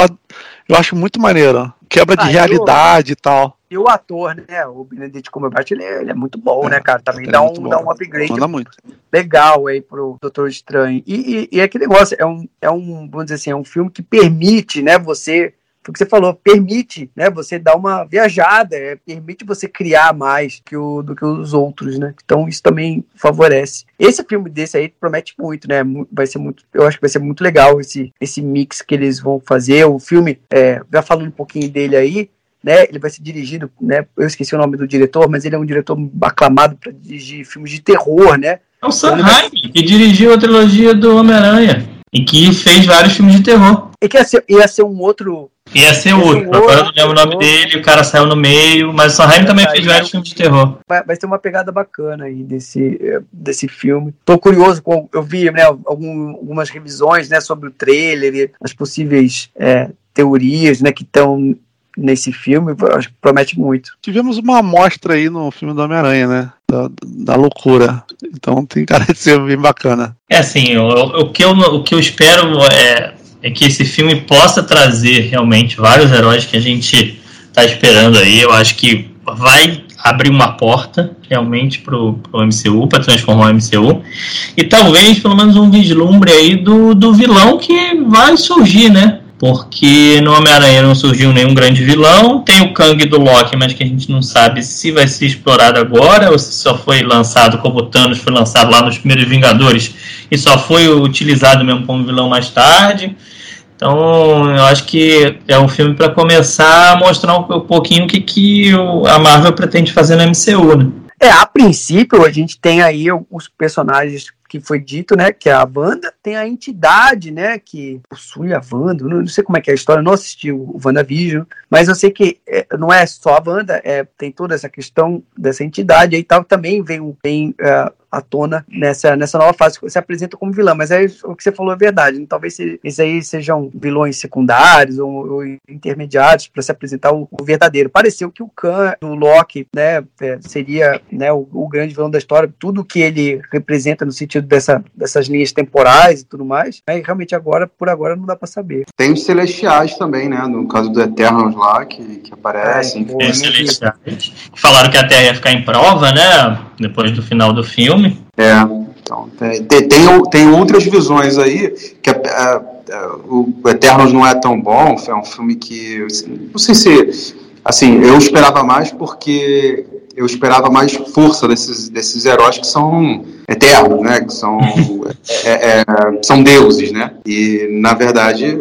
eu acho muito maneiro. Quebra de ah, realidade eu, e tal. E o ator, né? O Benedict Cumberbatch, ele, é, ele é muito bom, é, né, cara? Também dá, é um, dá um upgrade muito. legal aí pro Doutor Estranho. E, e, e aquele negócio, é um, é um, vamos dizer assim, é um filme que permite, né, você o que você falou, permite, né, você dar uma viajada, é, permite você criar mais que o, do que os outros, né? Então isso também favorece. Esse filme desse aí promete muito, né? Vai ser muito, eu acho que vai ser muito legal esse, esse mix que eles vão fazer. O filme, é, já falando um pouquinho dele aí, né? Ele vai ser dirigido, né? Eu esqueci o nome do diretor, mas ele é um diretor aclamado para dirigir filmes de terror, né? É o Sam Raimi, que dirigiu a trilogia do Homem-Aranha e que fez vários filmes de terror. E que ia ser, ia ser um outro Ia ser outro, um agora eu não lembro o nome dele, o cara saiu no meio, mas o Sondheim também fez vários filmes de terror. Vai, vai ter uma pegada bacana aí desse, desse filme. Tô curioso, com, eu vi né, algum, algumas revisões né, sobre o trailer, as possíveis é, teorias né, que estão nesse filme, acho que promete muito. Tivemos uma amostra aí no filme do Homem-Aranha, né? Da, da, loucura. Então tem cara de ser bem bacana. É assim, o, o, que, eu, o que eu espero é é que esse filme possa trazer realmente vários heróis que a gente está esperando aí. Eu acho que vai abrir uma porta realmente para o MCU, para transformar o MCU. E talvez pelo menos um vislumbre aí do, do vilão que vai surgir, né? Porque no Homem-Aranha não surgiu nenhum grande vilão. Tem o Kang do Loki, mas que a gente não sabe se vai ser explorado agora ou se só foi lançado como o Thanos foi lançado lá nos primeiros Vingadores e só foi utilizado mesmo como vilão mais tarde. Então, eu acho que é um filme para começar a mostrar um, pouquinho o que, que a Marvel pretende fazer na MCU, né? É, a princípio a gente tem aí os personagens que foi dito, né, que é a Wanda, tem a entidade, né, que possui a Wanda, não, sei como é que é a história, não assisti o WandaVision, mas eu sei que é, não é só a Wanda, é, tem toda essa questão dessa entidade aí tal, também vem, vem uh, à tona nessa, nessa nova fase, se apresenta como vilã, mas é o que você falou é verdade, né? talvez esses aí sejam vilões secundários ou, ou intermediários para se apresentar o, o, verdadeiro. Pareceu que o Khan, o Loki, né, é, seria né, o, o, grande vilão da história, tudo que ele representa no sentido dessa, dessas linhas temporais e tudo mais, mas realmente agora, por agora, não dá para saber. Tem os Celestiais também, né, no caso do Eternals lá, que, que aparecem. É, Celestiais. Falaram que a Terra ia ficar em prova, né, depois do final do filme, é, então, tem, tem, tem outras visões aí, que a, a, a, o Eternos não é tão bom, é um filme que, assim, não sei se, assim, eu esperava mais porque eu esperava mais força desses, desses heróis que são eternos, né, que são, é, é, são deuses, né, e, na verdade,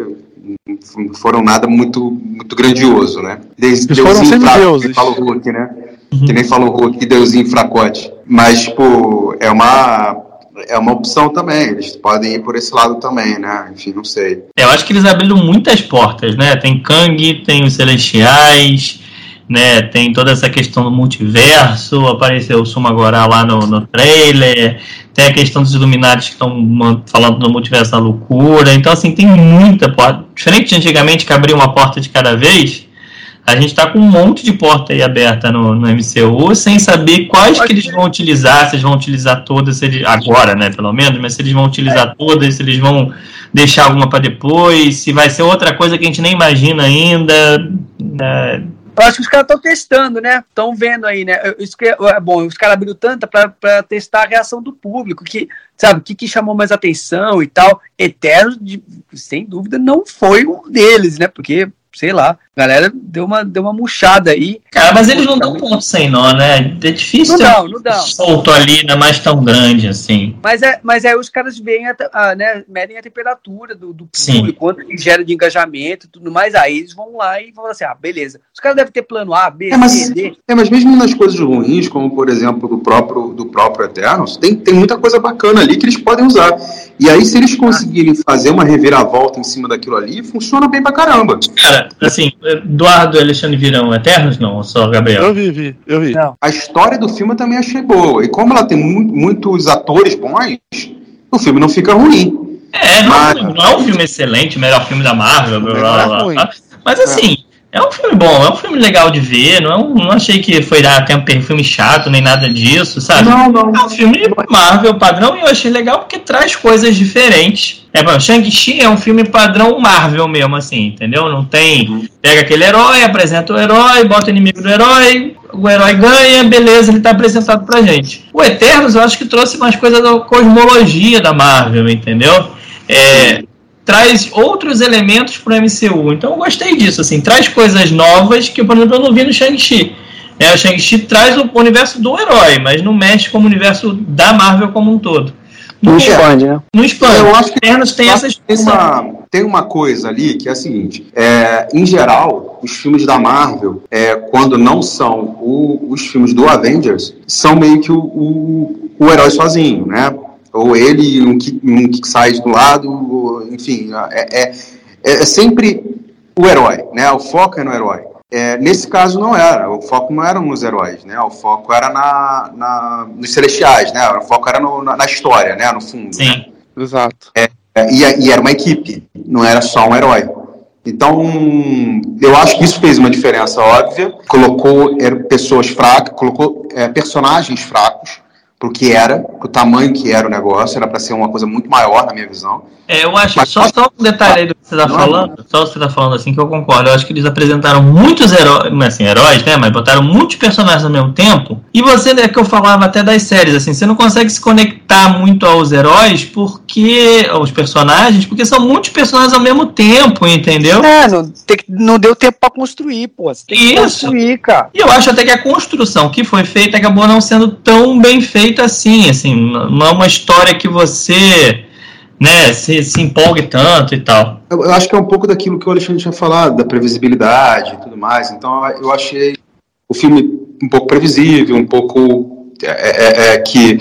foram nada muito, muito grandioso, né. Eles foram semideuses. Que fala o Hulk, né. Que nem falou o Hulk, deusinho fracote. Mas, tipo, é uma é uma opção também. Eles podem ir por esse lado também, né? Enfim, não sei. Eu acho que eles abriram muitas portas, né? Tem Kang, tem os Celestiais, né? Tem toda essa questão do multiverso. Apareceu o Suma agora lá no, no trailer. Tem a questão dos Illuminati que estão falando do multiverso da loucura. Então, assim, tem muita porta. Diferente de antigamente que abria uma porta de cada vez a gente está com um monte de porta aí aberta no, no MCU, sem saber quais que eles vão utilizar, se eles vão utilizar todas, eles, agora, né, pelo menos, mas se eles vão utilizar todas, se eles vão deixar alguma para depois, se vai ser outra coisa que a gente nem imagina ainda. Né. Eu acho que os caras estão testando, né? Estão vendo aí, né? Isso que é, é bom, os caras abriram tanta para testar a reação do público, que, sabe, o que, que chamou mais atenção e tal. Eterno, de, sem dúvida, não foi um deles, né? Porque sei lá, galera deu uma, deu uma murchada aí. Cara, mas eles não dão ponto sem nó, né? É difícil não dão, não dão. solto ali, ainda mais tão grande assim. Mas é, mas é os caras veem a, a, né, medem a temperatura do, do público, quanto que gera de engajamento e tudo mais. Aí eles vão lá e vão assim: ah, beleza. Os caras devem ter plano A, B, é, mas, C, D. É, mas mesmo nas coisas ruins, como por exemplo do próprio, do próprio Eternos, tem, tem muita coisa bacana ali que eles podem usar. E aí, se eles conseguirem fazer uma reviravolta em cima daquilo ali, funciona bem pra caramba. Cara, assim, Eduardo e Alexandre viram Eternos, não? Ou só Gabriel? Eu vi, vi eu vi. Não. A história do filme eu também achei boa. E como ela tem mu muitos atores bons, o filme não fica ruim. É, não, mas... não é um filme excelente, melhor filme da Marvel, blá, blá, blá, blá. Mas assim, é um filme bom, é um filme legal de ver, não, é um, não achei que foi dar tempo um filme chato nem nada disso, sabe? Não, não. É um filme Marvel padrão e eu achei legal porque traz coisas diferentes. É, bom, Shang-Chi é um filme padrão Marvel mesmo, assim, entendeu? Não tem. Uhum. Pega aquele herói, apresenta o herói, bota o inimigo do herói, o herói ganha, beleza, ele tá apresentado pra gente. O Eternos eu acho que trouxe mais coisas da cosmologia da Marvel, entendeu? É, traz outros elementos para o MCU. Então eu gostei disso, assim, traz coisas novas que, por exemplo, eu não vi no Shang-Chi. É, o Shang-Chi traz o universo do herói, mas não mexe com o universo da Marvel como um todo. Não expande, né? Não expande. Eu acho que Ternos tem essas tem uma, tem uma coisa ali que é a seguinte: é, em geral, os filmes da Marvel, é, quando não são o, os filmes do Avengers, são meio que o, o, o herói sozinho, né? Ou ele um que, um que sai do lado, ou, enfim, é, é, é, sempre o herói, né? O foco é no herói. É, nesse caso não era, o foco não era nos heróis, né? O foco era na, na nos celestiais, né? O foco era no, na, na, história, né? No fundo. Sim, né? exato. É, é, e, e, era uma equipe, não era só um herói. Então, eu acho que isso fez uma diferença óbvia. Colocou pessoas fracas, colocou é, personagens fracos, para o que era, para o tamanho que era o negócio, era para ser uma coisa muito maior na minha visão. É, eu acho Mas só, só um detalhe aí do que você tá Não, falando, só que você tá falando assim que eu concordo. Eu acho que eles apresentaram muitos heróis, assim, heróis, né? Mas botaram muitos personagens ao mesmo tempo. E você, é que eu falava até das séries, assim, você não consegue se conectar muito aos heróis porque. aos personagens, porque são muitos personagens ao mesmo tempo, entendeu? É, não, tem que- não deu tempo pra construir, pô. Você tem que Isso. construir, cara. E eu acho até que a construção que foi feita acabou não sendo tão bem feita assim, assim, não é uma história que você, né, se, se empolgue tanto e tal. Eu, eu acho que é um pouco daquilo que o Alexandre tinha falado, da previsibilidade e tudo mais. Então eu achei o filme um pouco previsível, um pouco é, é, é, que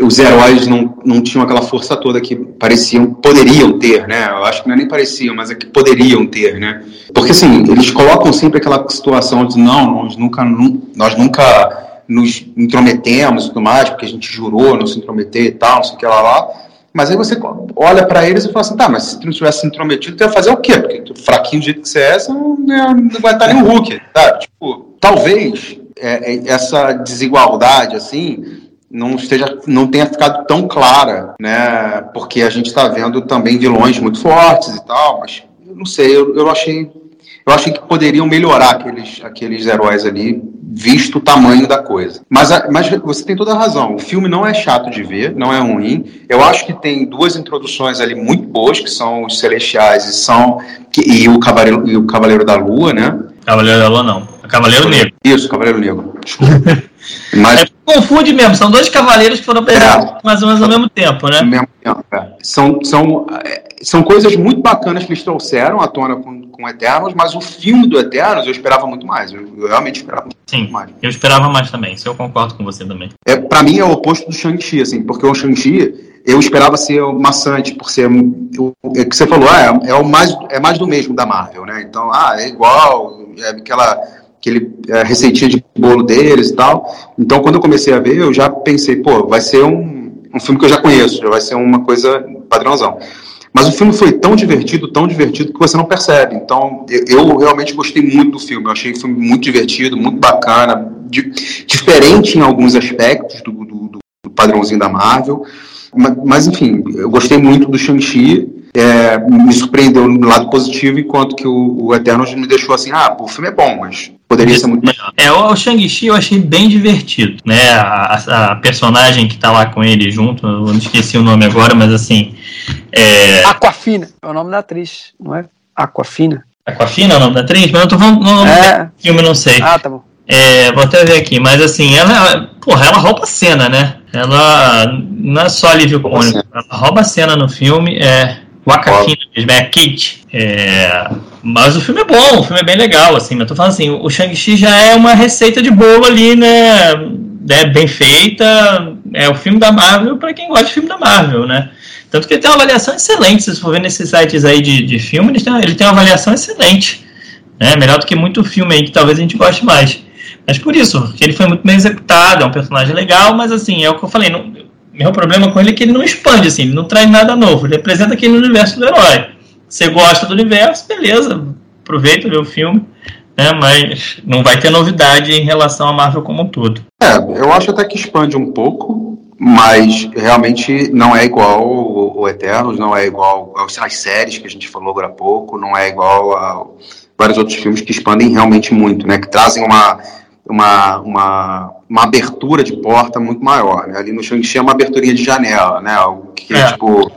os heróis não, não tinham aquela força toda que pareciam, poderiam ter, né? Eu acho que não é nem pareciam, mas é que poderiam ter, né? Porque assim, eles colocam sempre aquela situação de não, nós nunca, nu- nós nunca nos intrometemos e tudo mais, porque a gente jurou não se intrometer e tal, não sei o que lá lá. Mas aí você olha pra eles e fala assim, tá, mas se tu não tivesse se intrometido, tu ia fazer o quê? Porque tu, fraquinho do jeito que você é, você não, não estar nem o Hulk, tá? Tipo, talvez é, é, essa desigualdade, assim, não esteja, não tenha ficado tão clara, né? Porque a gente está vendo também vilões muito fortes e tal, mas eu não sei, eu, eu achei, eu achei que poderiam melhorar aqueles, aqueles heróis ali, visto o tamanho da coisa. Mas, a- mas você tem toda a razão. O filme não é chato de ver, não é ruim. Eu acho que tem duas introduções ali muito boas, que são os Celestiais e são que- e o Cavaleiro e o Cavaleiro da Lua, né? Cavaleiro da Lua não. Cavaleiro Negro. Isso, Cavaleiro Negro. Desculpa. Mas É, confunde mesmo, são dois cavaleiros que foram apresentados mais ou menos ao mesmo tempo, né? mesmo tempo, é. são, são, é, são coisas muito bacanas que eles trouxeram à tona com, com Eternos, mas o filme do Eternos eu esperava muito mais. Eu, eu realmente esperava muito Sim, mais. eu esperava mais também, isso eu concordo com você também. É, para mim é o oposto do Shang-Chi, assim, porque o Shang-Chi eu esperava ser maçante, por ser o, é que você falou, ah, é, é o mais é mais do mesmo da Marvel, né? Então, ah, é igual, é aquela aquele é, receitinha de bolo deles e tal. Então, quando eu comecei a ver, eu já pensei, pô, vai ser um, um filme que eu já conheço, já vai ser uma coisa padrãozão. Mas o filme foi tão divertido, tão divertido que você não percebe. Então, eu, realmente gostei muito do filme. Eu achei o filme muito divertido, muito bacana, di- diferente em alguns aspectos do, do- do- padrãozinho da Marvel. Ma- Mas, enfim, eu gostei muito do Shang-Chi. É, me surpreendeu no lado positivo, enquanto que o, o Eternos me deixou assim: ah, pô, o filme é bom, mas poderia ser muito melhor. É, o, Shang-Chi eu achei bem divertido, né? A, a- personagem que tá lá com ele junto, eu não esqueci o nome agora, mas assim. É, Aquafina é o nome da atriz, não é? Aquafina. Aquafina é o nome da atriz? Mas eu tô falando o nome É. do filme, não sei. Ah, tá bom. É, vou até ver aqui, mas assim, ela, porra, ela rouba a cena, né? Ela não é só alívio cômico, ela rouba a cena no filme, é o Aquafina mesmo, é Kate. É, mas o filme é bom, o filme é bem legal, assim, mas eu tô falando assim, o Shang-Chi já é uma receita de bolo ali, né? né, bem feita, é o filme da Marvel para quem gosta de filme da Marvel, né? Tanto que ele tem uma avaliação excelente, se você for ver nesses sites aí de, de filme, ele tem, ele tem uma avaliação excelente. Né? Melhor do que muito filme aí que talvez a gente goste mais. Mas por isso, ele foi muito bem executado, é um personagem legal, mas assim, é o que eu falei, não, meu problema com ele é que ele não expande, assim, ele não traz nada novo, ele representa aquele universo do herói. Você gosta do universo, beleza, aproveita, vê o filme, né? Mas não vai ter novidade em relação à Marvel como um todo. É, eu acho até que expande um pouco, mas realmente não é igual o, Eternos, não é igual às séries que a gente falou agora há pouco, não é igual a vários outros filmes que expandem realmente muito, né? Que trazem uma, uma, uma, uma abertura de porta muito maior. Né? Ali no Shang-Chi é uma aberturinha de janela, né? Algo que, É. tipo,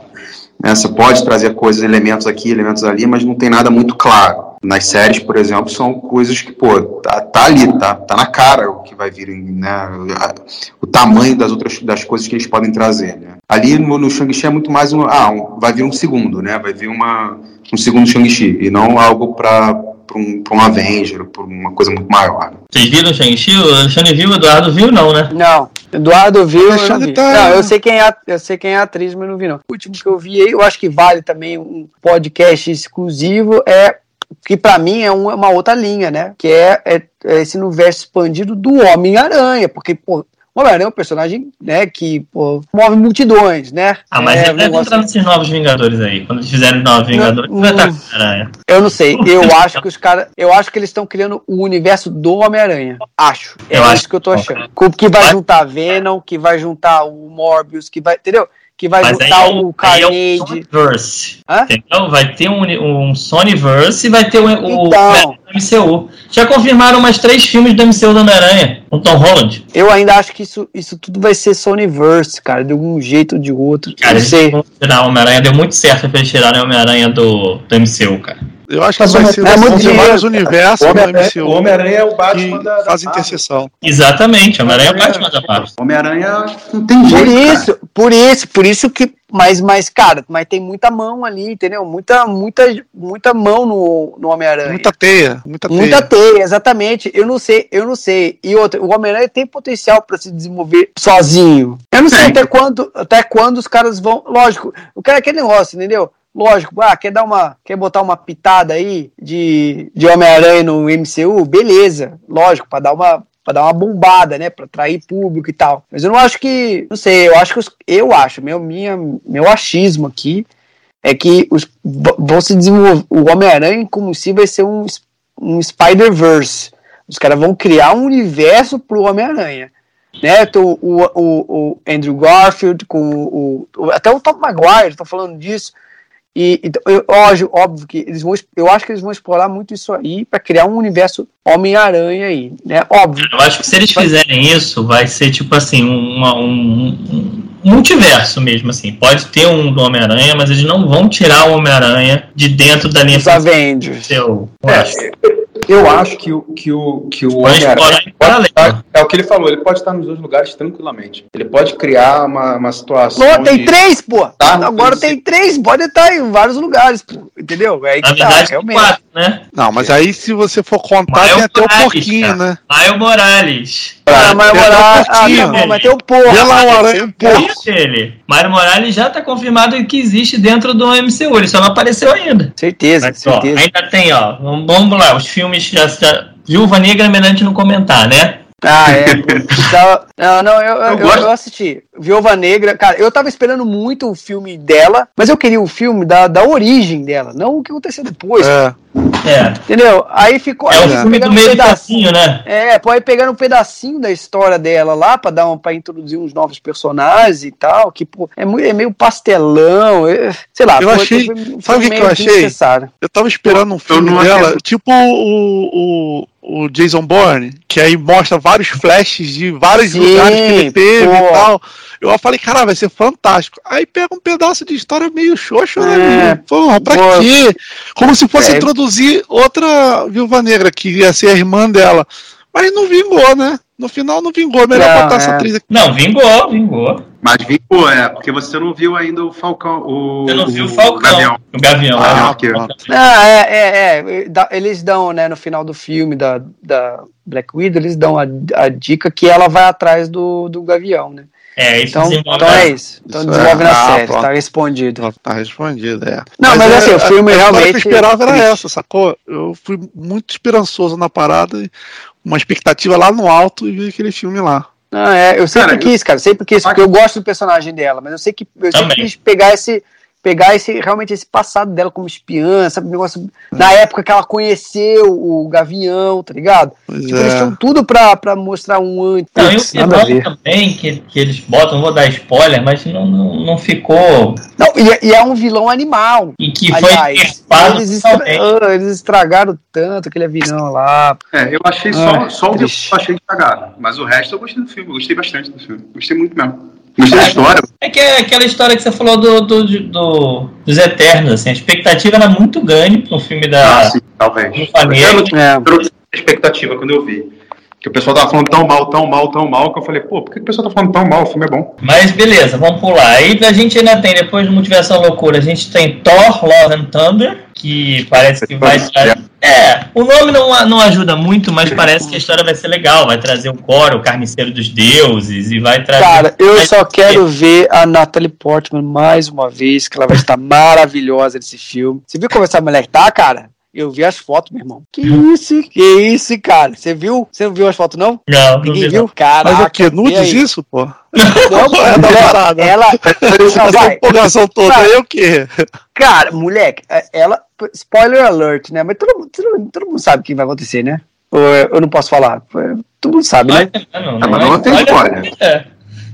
né, você pode trazer coisas, elementos aqui, elementos ali, mas não tem nada muito claro. Nas séries, por exemplo, são coisas que, pô, tá, tá ali, tá, tá na cara o que vai vir, né? a- O tamanho das outras das coisas que eles podem trazer, né? Ali no, no Shang-Chi é muito mais um, ah, um- vai vir um segundo, né? Vai vir uma, um segundo Shang-Chi, e não algo para um, pra um Avenger, para uma coisa muito maior. né? Vocês viram o Shang-Chi? O Alexandre viu, o Eduardo viu, não, né? Não, Eduardo viu, eu não tá- Não, eu sei quem é, eu sei quem é a atriz, mas não vi não. O último que eu vi aí, eu acho que vale também um podcast exclusivo, é que pra mim é uma, uma outra linha, né? Que é, é- é esse universo expandido do Homem-Aranha, porque, pô, Homem-Aranha é um personagem, né, que, pô, move multidões, né? Ah, mas é, ele deve negócio- entrar nesses novos Vingadores aí. Quando eles fizerem os novos Vingadores, Não, vai estar não. com aranha. Eu não sei, eu acho que os caras, eu acho que eles estão criando o universo do Homem-Aranha. Acho. É Eu isso acho que eu tô achando. Que Vai- juntar Venom, que vai juntar o Morbius, que vai, entendeu? Que vai Mas botar é o é Carnage. Sonyverse. Hã? Entendeu? Vai ter um, um Sonyverse e vai ter o, o Então. MCU. Já confirmaram mais três filmes do MCU do Homem-Aranha, com Tom Holland. Eu ainda acho que isso, isso tudo vai ser Sonyverse, cara, de algum jeito ou de outro. Cara, não sei. tirar o Homem-Aranha, deu muito certo pra eles tirarem o Homem-Aranha do, do MCU, cara. Eu acho que vai o- ser é vão dinheiro, vários cara. universos O no Homem-Aranha MCU o Homem-Aranha é o Batman que da, da Marvel. interseção. Exatamente, o Homem-Aranha é o Batman da Marvel. Homem-Aranha não tem Por jeito. cara. isso, por isso, por isso que. Mas, mas, cara, mas tem muita mão ali, entendeu? Muita, muita, muita mão no, no Homem-Aranha. Muita teia, muita teia. Muita teia, exatamente. Eu não sei, eu não sei. E outra, o Homem-Aranha tem potencial para se desenvolver sozinho. Eu não sei até quando, até quando os caras vão. Lógico, o cara é aquele negócio, entendeu? Lógico, ah, quer dar uma, quer botar uma pitada aí de, de Homem-Aranha no MCU, beleza, lógico, para dar uma para dar uma bombada, né, para atrair público e tal. Mas eu não acho que, não sei, eu acho que os, eu acho, meu minha meu achismo aqui é que os vão se desenvolver, o Homem-Aranha como si vai ser um um Spider-Verse. Os caras vão criar um universo pro Homem-Aranha. Né? O, o, o Andrew Garfield, com o, o- até o Tom Maguire tá falando disso. E, então, eu, óbvio, óbvio que eles vão, eu acho que eles vão explorar muito isso aí para criar um universo Homem-Aranha aí, né? Óbvio. Eu acho que se eles fizerem isso, vai ser tipo assim, uma- um, um multiverso mesmo, assim. Pode ter um do Homem-Aranha, mas eles não vão tirar o Homem-Aranha de dentro da linha Os Avengers. seu. Eu É, acho. Eu acho que o, que o, que o estar- é o que ele falou, ele pode estar nos dois lugares tranquilamente. Ele pode criar uma, uma situação. Pô, tem de- três, pô! Tá, Agora tem três, pode estar em vários lugares, pô. Entendeu? É aí Na que tá, verdade, tem realmente. quatro, né? Não, mas aí se você for contar, tem até o Morales, porquinho, cara. né? Maio Morales. Ah, mas tem até morar. o Ah, porquinho. tá bom, mas tem o porco. Vê lá o Tem aranha, o um porco. porco. Ele. Mário Morales já tá confirmado que existe dentro do MCU, ele só não apareceu ainda. Certeza, Mas, ó, certeza. ainda tem, ó. Vamos, vamos lá, os filmes já. já Viúva Negra é melhor a gente não comentar, né? Ah, é. Não, não, eu, eu, Eu gosto. eu assisti. Viúva Negra, cara, eu tava esperando muito o filme dela, mas eu queria o filme da, da origem dela, não o que aconteceu depois. É, É. Entendeu? Aí ficou É aí o filme do pegando um meio do pedacinho. né? É, pô, aí pegando um pedacinho da história dela lá pra dar um, para introduzir uns novos personagens e tal, que pô, é, muito, é meio pastelão, é- sei lá. Eu pô, achei- foi- foi sabe o que eu achei? eu tava esperando um filme dela, tipo o, o, o Jason Bourne, que aí mostra vários flashes de vários Sim, lugares que ele teve pô. e tal. Eu falei, cara, vai ser fantástico. Aí pega um pedaço de história meio xoxo, É. né? Porra, pra Pô. quê? Como se fosse É. introduzir outra viúva negra, que ia ser a irmã dela. Mas não vingou, né? No final não vingou. Melhor Não, botar é. essa atriz aqui. Não, vingou, vingou. Mas vingou, é, porque você não viu ainda o Falcão. O, Eu não vi o Falcão. Gavião. O Gavião. Ah, né? Ah, é, é, é. Eles dão, né, no final do filme da, da Black Widow, eles dão a, a dica que ela vai atrás do, do Gavião, né? É, isso Então, então é isso. Então Isso desenvolve é. na Ah, série, pronto. tá respondido. Tá respondido, é. Não, mas, assim, o filme a realmente. que eu esperava era triste. essa, sacou? Eu fui muito esperançoso na parada, e uma expectativa lá no alto e vi aquele filme lá. Não, é, eu sempre Cara, quis, cara, sempre quis, porque eu gosto do personagem dela, mas eu sei que eu sempre quis pegar esse, pegar esse, realmente esse passado dela como espiã, sabe, negócio, na época que ela conheceu o Gavião, tá ligado? Pois Tipo, eles é. tinham tudo pra, pra mostrar um antes, Não, e o ver. também, que, que eles botam, não vou dar spoiler, mas não, não, não ficou. Não, e, é- e é um vilão animal, E que foi estrepado eles, estra- ah, eles estragaram tanto aquele vilão lá, É, eu achei Ah, só, só o que eu achei cagado. Mas o resto eu gostei do filme, eu gostei bastante do filme. Gostei muito mesmo. Gostei da história. É que é aquela história que você falou do, do, do- dos Eternos, assim, a expectativa era muito grande para um filme da Ah, sim, talvez. Eu não tinha é, expectativa quando eu vi. Que o pessoal tava falando tão mal, tão mal, tão mal, que eu falei, pô, por que o pessoal tá falando tão mal? O filme é bom. Mas beleza, vamos pular. Aí a gente ainda tem, depois do Multiverso da Loucura, a gente tem Thor, Love and Thunder, que parece que vai trazer. É, o nome não, não ajuda muito, mas parece que a história vai ser legal. Vai trazer o Coro, o carniceiro dos deuses, e vai trazer. Cara, eu só quero ver a Natalie Portman mais uma vez, que ela vai estar maravilhosa nesse filme. Você viu como essa mulher tá, cara? Eu vi as fotos, meu irmão. Que isso, que isso, cara? Você viu? Você não viu as fotos, não? Não, não Ninguém vi, viu? não. Caraca. Mas o que? vê Nudes isso, pô? Não, Qual é a mulher, parada? ela. Não, Essa empolgação toda aí é o quê? Cara, moleque, ela. Spoiler alert, né? Mas todo, mundo- todo, todo mundo sabe o que vai acontecer, né? Ou eu não posso falar? Todo mundo sabe, né? Não, não, Ah, mas não tem spoiler. É.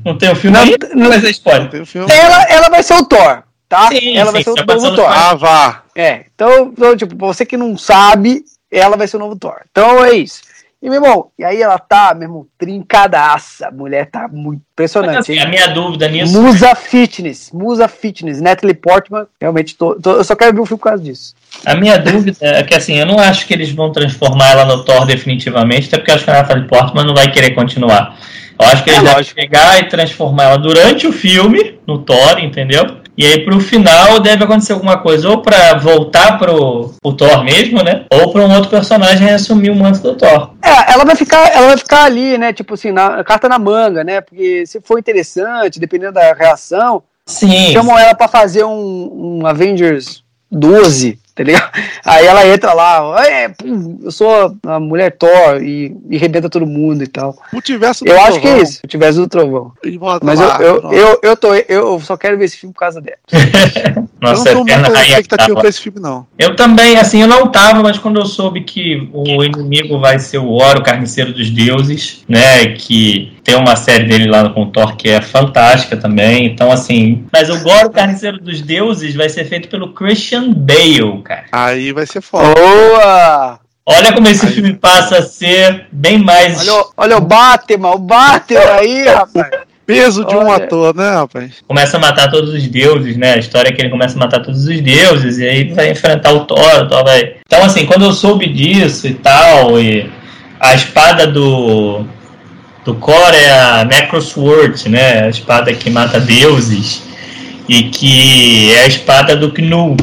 Não tem o filme Não, aí? não- Mas é spoiler. Tem o filme. Ela, ela vai ser o Thor, tá? Sim, ela sim, vai ser o tá novo passando Thor. Ah, vá. É, então, então, tipo, pra você que não sabe, ela vai ser o novo Thor. Então é isso. E, meu irmão, e aí ela tá, meu irmão, trincadaça. A mulher tá muito Mas, impressionante. assim, a minha dúvida nisso. Musa Fitness, Musa Fitness, Natalie Portman, realmente, tô, tô- eu só quero ver o filme por causa disso. A minha dúvida é que assim, eu não acho que eles vão transformar ela no Thor definitivamente, até porque eu acho que a Natalie Portman não vai querer continuar. Eu acho que eles É, lógico. pegar e transformar ela durante o filme, no Thor, entendeu? E aí pro final deve acontecer alguma coisa, ou pra voltar pro, pro Thor mesmo, né? Ou pra um outro personagem assumir o manto do Thor. É, ela vai ficar, ela vai ficar ali, né? Tipo assim, na carta na manga, né? Porque se for interessante, dependendo da reação, Sim. chamam ela pra fazer um, um Avengers 12, tá ligado? Aí ela entra lá, é, pum, eu sou a mulher Thor e, e rebenta todo mundo e tal. Multiverso Eu do acho que é Trovão. isso, se tivesse do trovão. Mas eu, lá, eu, eu, eu, tô, eu só quero ver esse filme por causa dela. Eu Nossa, não tô muito expectativa pra esse filme, não. Eu também, assim, eu não tava, mas quando eu soube que o inimigo vai ser o Oro, o Carniceiro dos Deuses, né, que tem uma série dele lá com o Thor que é fantástica também, então assim, mas o Goro, o Carniceiro dos Deuses vai ser feito pelo Christian Bale, cara. Aí vai ser foda. Boa! Olha como esse Aí. filme passa a ser bem mais... Olha, o- olha o Batman, o Batman aí, rapaz. Peso de um Olha. ator, né, rapaz? Começa a matar todos os deuses, né, a história é que ele começa a matar todos os deuses, e aí vai enfrentar o Thor, o Thor vai... Então assim, quando eu soube disso e tal, e a espada do do Core é a Necrosword, né? A espada que mata deuses. E que é a espada do Gnu,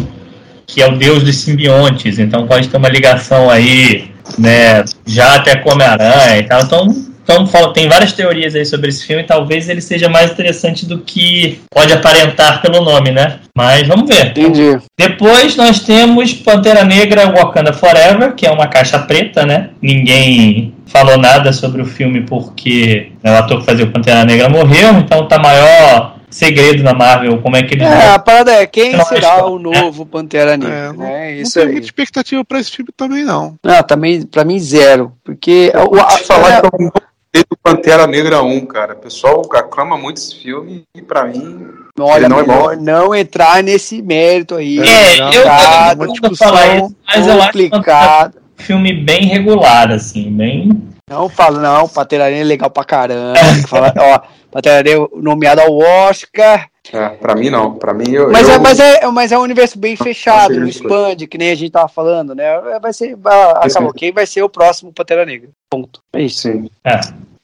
que é o deus dos simbiontes. Então pode ter uma ligação aí, né? Já até com Homem-Aranha e tal. Então, então tem várias teorias aí sobre esse filme. Talvez ele seja mais interessante do que pode aparentar pelo nome, né? Mas vamos ver. Entendi. Depois nós temos Pantera Negra Wakanda Forever, que é uma caixa preta, né? Ninguém falou nada sobre o filme porque o ator que fazia o Pantera Negra morreu, então tá maior segredo na Marvel como é que eles É, a parada é quem Não, será acho- o novo Pantera Negra, É, não- né? Não Isso tenho aí. muita expectativa pra esse filme também, não. Não, também, pra mim, zero. Porque o, a, te falar é, que eu não gostei do Pantera Negra 1, cara. O pessoal aclama muito esse filme e pra mim. olha, ele não é melhor não entrar nesse mérito aí. É, Não, eu cara, também uma não vou falar discussão isso, mas eu acho que é complicado. um filme bem regular, assim, bem. Não falo, não, Pantera Negra é legal pra caramba. Fala, ó, Pantera Negra nomeado ao Oscar. É, pra mim não. Pra mim eu. Mas, eu, é, mas, é, mas é um universo bem fechado, não expande, que nem a gente tava falando, né? Vai ser. vai- acabou. Quem vai ser o próximo Pantera Negra? Ponto. É isso. Sim. É.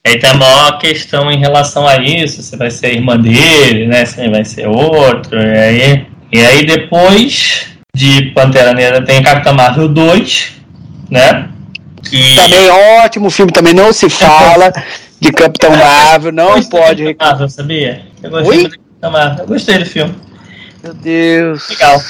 Aí tem a maior questão em relação a isso, se vai ser a irmã dele, né? Se vai ser outro. E aí, e aí depois de Pantera Negra tem Capitã Marvel 2, né? Que Também ótimo filme, também não se fala de Capitão Marvel, não pode reclamar. Marvel, sabia? Eu gostei do Capitã Marvel. Eu gostei do filme. Meu Deus. Legal.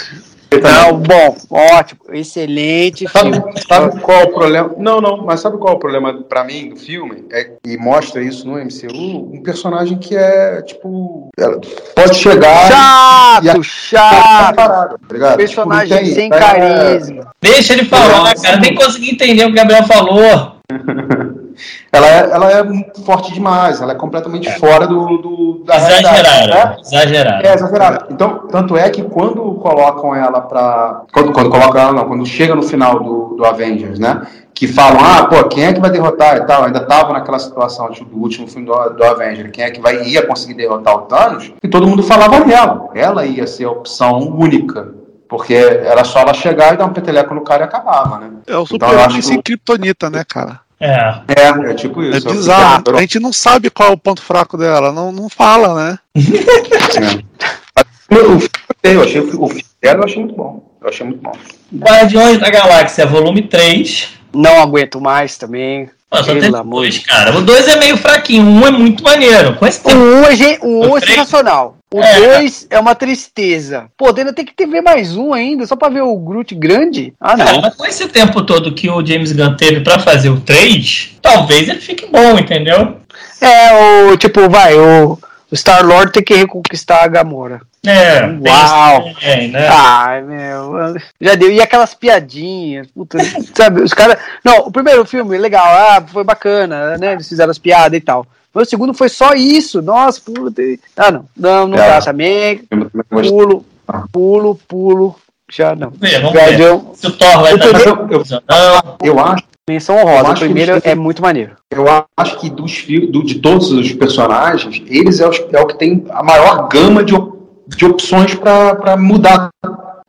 Não, bom, ótimo, excelente Sabe, filme. sabe qual é o problema? Não, não, mas sabe qual é o problema pra mim do filme? É, e mostra isso no MCU, um personagem que é, tipo, ela pode chegar Chato, e a- chato. parado, tá? Personagem Tipo, sem é- carisma. Deixa ele falar, cara. Nem consegui entender o que o Gabriel falou. ela, é, ela é forte demais, ela é completamente fora do, do da realidade, Exagerado. né? Exagerado. É, exagerado. Então, tanto é que quando colocam ela pra. Quando, quando colocam ela, não, quando chega no final do, do Avengers, né? Que falam, ah, pô, quem é que vai derrotar e tal? Ainda tava naquela situação tipo, do último filme do, do Avengers, quem é que vai, ia conseguir derrotar o Thanos? E todo mundo falava nela. Ela ia ser a opção única. Porque era só ela chegar e dar um peteleco no cara e acabava, né? É o Então, super-homem acho sem que- kryptonita, né, cara? É. É, é tipo É isso. bizarro. Eu- A gente não sabe qual é o ponto fraco dela. Não, não fala, né? Eu, eu, eu achei o filme dela eu achei muito bom. Eu achei muito bom. Guardiões da Galáxia, volume 3. Não aguento mais também. Pô, só Pelo tem amor dois, de cara. O 2 é meio fraquinho, o 1 um é muito maneiro. Com esse O tempo. 1 é, gen- o um O é sensacional. O É. 2 é uma tristeza. Pô, ainda tem que ter ver mais um ainda, só pra ver o Groot grande? Ah, Cara, não. mas com esse tempo todo que o James Gunn teve pra fazer o 3, talvez ele fique bom, entendeu? É, o tipo, vai, o, o Star-Lord tem que reconquistar a Gamora. É, Uau! Tem, né? Ai, meu. Já deu. E aquelas piadinhas, puta, sabe? Os caras. Não, o primeiro filme, legal, ah, foi bacana, né? Eles fizeram as piadas e tal. Mas o segundo foi só isso. Nossa, puta. Ah, não. Não, não É. dá também. Pulo, pulo, pulo. Já não. Vamos ver, vamos ver. Se o Thor vai Eu dar também- não. Eu acho, menção honrosa. Eu O acho que primeiro é muito maneiro. eu acho que dos fi- do, de todos os personagens, eles é, os- é o que tem a maior gama de, de opções para mudar.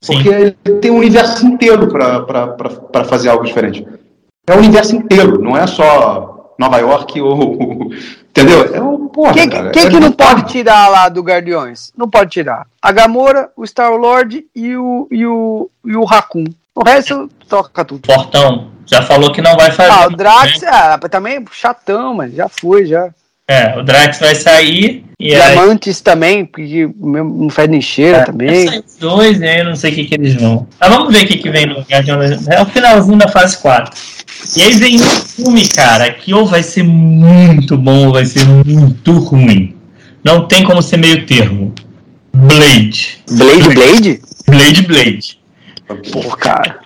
Sim. Porque ele tem um universo inteiro para fazer algo diferente. É o universo inteiro, não é só Nova York ou. Entendeu? É um porra. Quem, cara, quem é que não pode tirar lá do Guardiões? Não pode tirar. A Gamora, o Star-Lord e o, e, o, e o Raccoon. O resto toca tudo. Portão já falou que não vai fazer. Ah, o Drax, né? ah, também chatão, mas já foi, já. É, o Drax vai sair e aí. Diamantes também, porque não faz nem cheira Vai também. os dois, né? Eu não sei o que, que eles vão. Mas vamos ver o que, que vem no Guardião É o finalzinho da fase 4. E aí vem um filme, cara, que ou vai ser muito bom ou vai ser muito ruim. Não tem como ser meio termo. Blade. Blade, Blade? Blade Blade. Pô, cara.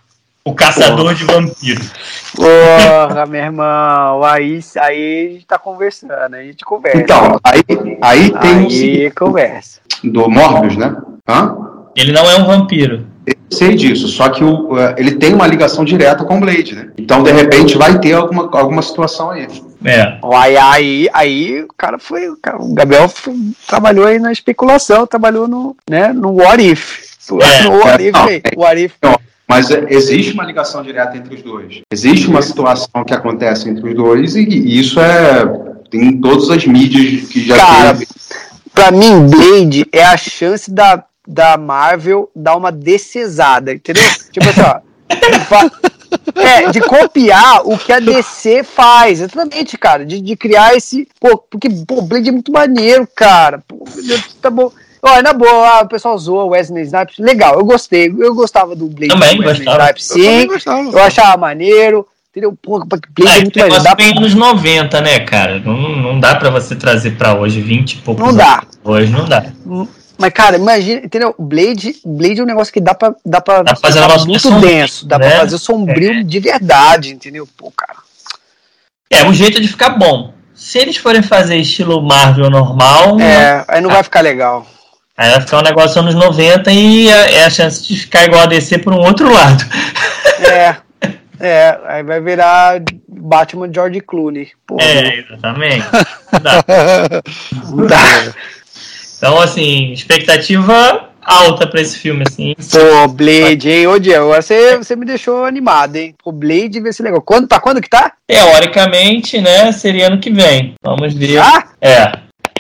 O caçador de vampiros. Porra, meu irmão. Aí, aí a gente tá conversando, aí a gente conversa. Então, aí, aí tem um aí seguinte, conversa. do Morbius, né? Hã? Ele não é um vampiro. Eu sei disso, só que o, eh, ele tem uma ligação direta com o Blade, né? Então, de repente, vai ter alguma, alguma situação aí. É. Aí, aí, aí o cara foi. o cara- O Gabriel foi- trabalhou aí na especulação, trabalhou no, né, no What If. É, no What If, não, aí. What If. Mas eh, existe uma ligação direta entre os dois. Existe uma situação que acontece entre os dois e, e isso é em todas as mídias que já Cara, teve. Pra mim, Blade é a chance da, da Marvel dar uma decesada, entendeu? Tipo assim, ó. É, de copiar o que a DC faz, exatamente, cara. De, de criar esse. Pô, porque, pô, Blade é muito maneiro, cara. Pô, meu Deus, tá bom. Olha, na boa, o pessoal zoa o Wesley Snipes. Legal, eu gostei. Eu gostava do Blade Também do Wesley gostava. Snipes, Eu também sim. gostava. Eu achava maneiro. Entendeu? Pô, Blade Ah, é esse muito maneiro. negócio Dá vem anos 90, né, cara? Não, não dá pra você trazer pra hoje 20 e poucos Não dá. Hoje não dá. Mas, cara, imagina, entendeu? Blade, Blade é um negócio que dá pra, dá pra, Dá pra fazer um negócio muito sombrio, denso, dá né? pra fazer sombrio de verdade, entendeu? Pô, cara. É um jeito de ficar bom. Se eles forem fazer estilo Marvel normal, É, aí não vai ficar legal. Aí vai ficar um negócio anos 90 e é é a chance de ficar igual a DC por um outro lado. É, é, aí vai virar Batman George Clooney. Pô, É, exatamente. Dá. dá. Então, assim, expectativa alta pra esse filme, assim. Pô, Blade, hein? Ô, Diego, agora você, você me deixou animado, hein? Pô, Blade vai ser legal. Quando, pra quando que tá? Teoricamente, né, seria ano que vem. Vamos ver. Ah, É,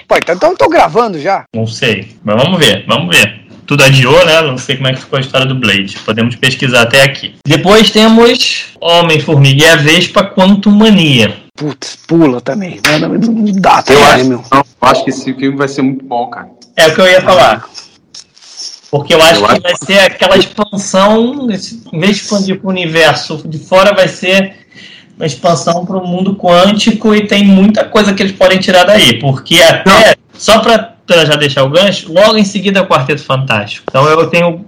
pô, então, então eu tô gravando já. não sei. Mas vamos ver, vamos ver. Tudo adiou, né? Não sei como é que ficou a história do Blade. Podemos pesquisar até aqui. Depois temos Homem-Formiga e a Vespa Quantum Mania. Putz, pula também. Não, não, não dá, Eu acho, meu? não, eu acho que esse filme vai ser muito bom, cara. É o que eu ia falar. Porque eu acho Eu que acho- vai ser aquela expansão, esse- em vez de expandir para o universo de fora, vai ser uma expansão para o mundo quântico e tem muita coisa que eles podem tirar daí. Porque até, só para já deixar o gancho, logo em seguida é o Quarteto Fantástico. Então eu tenho.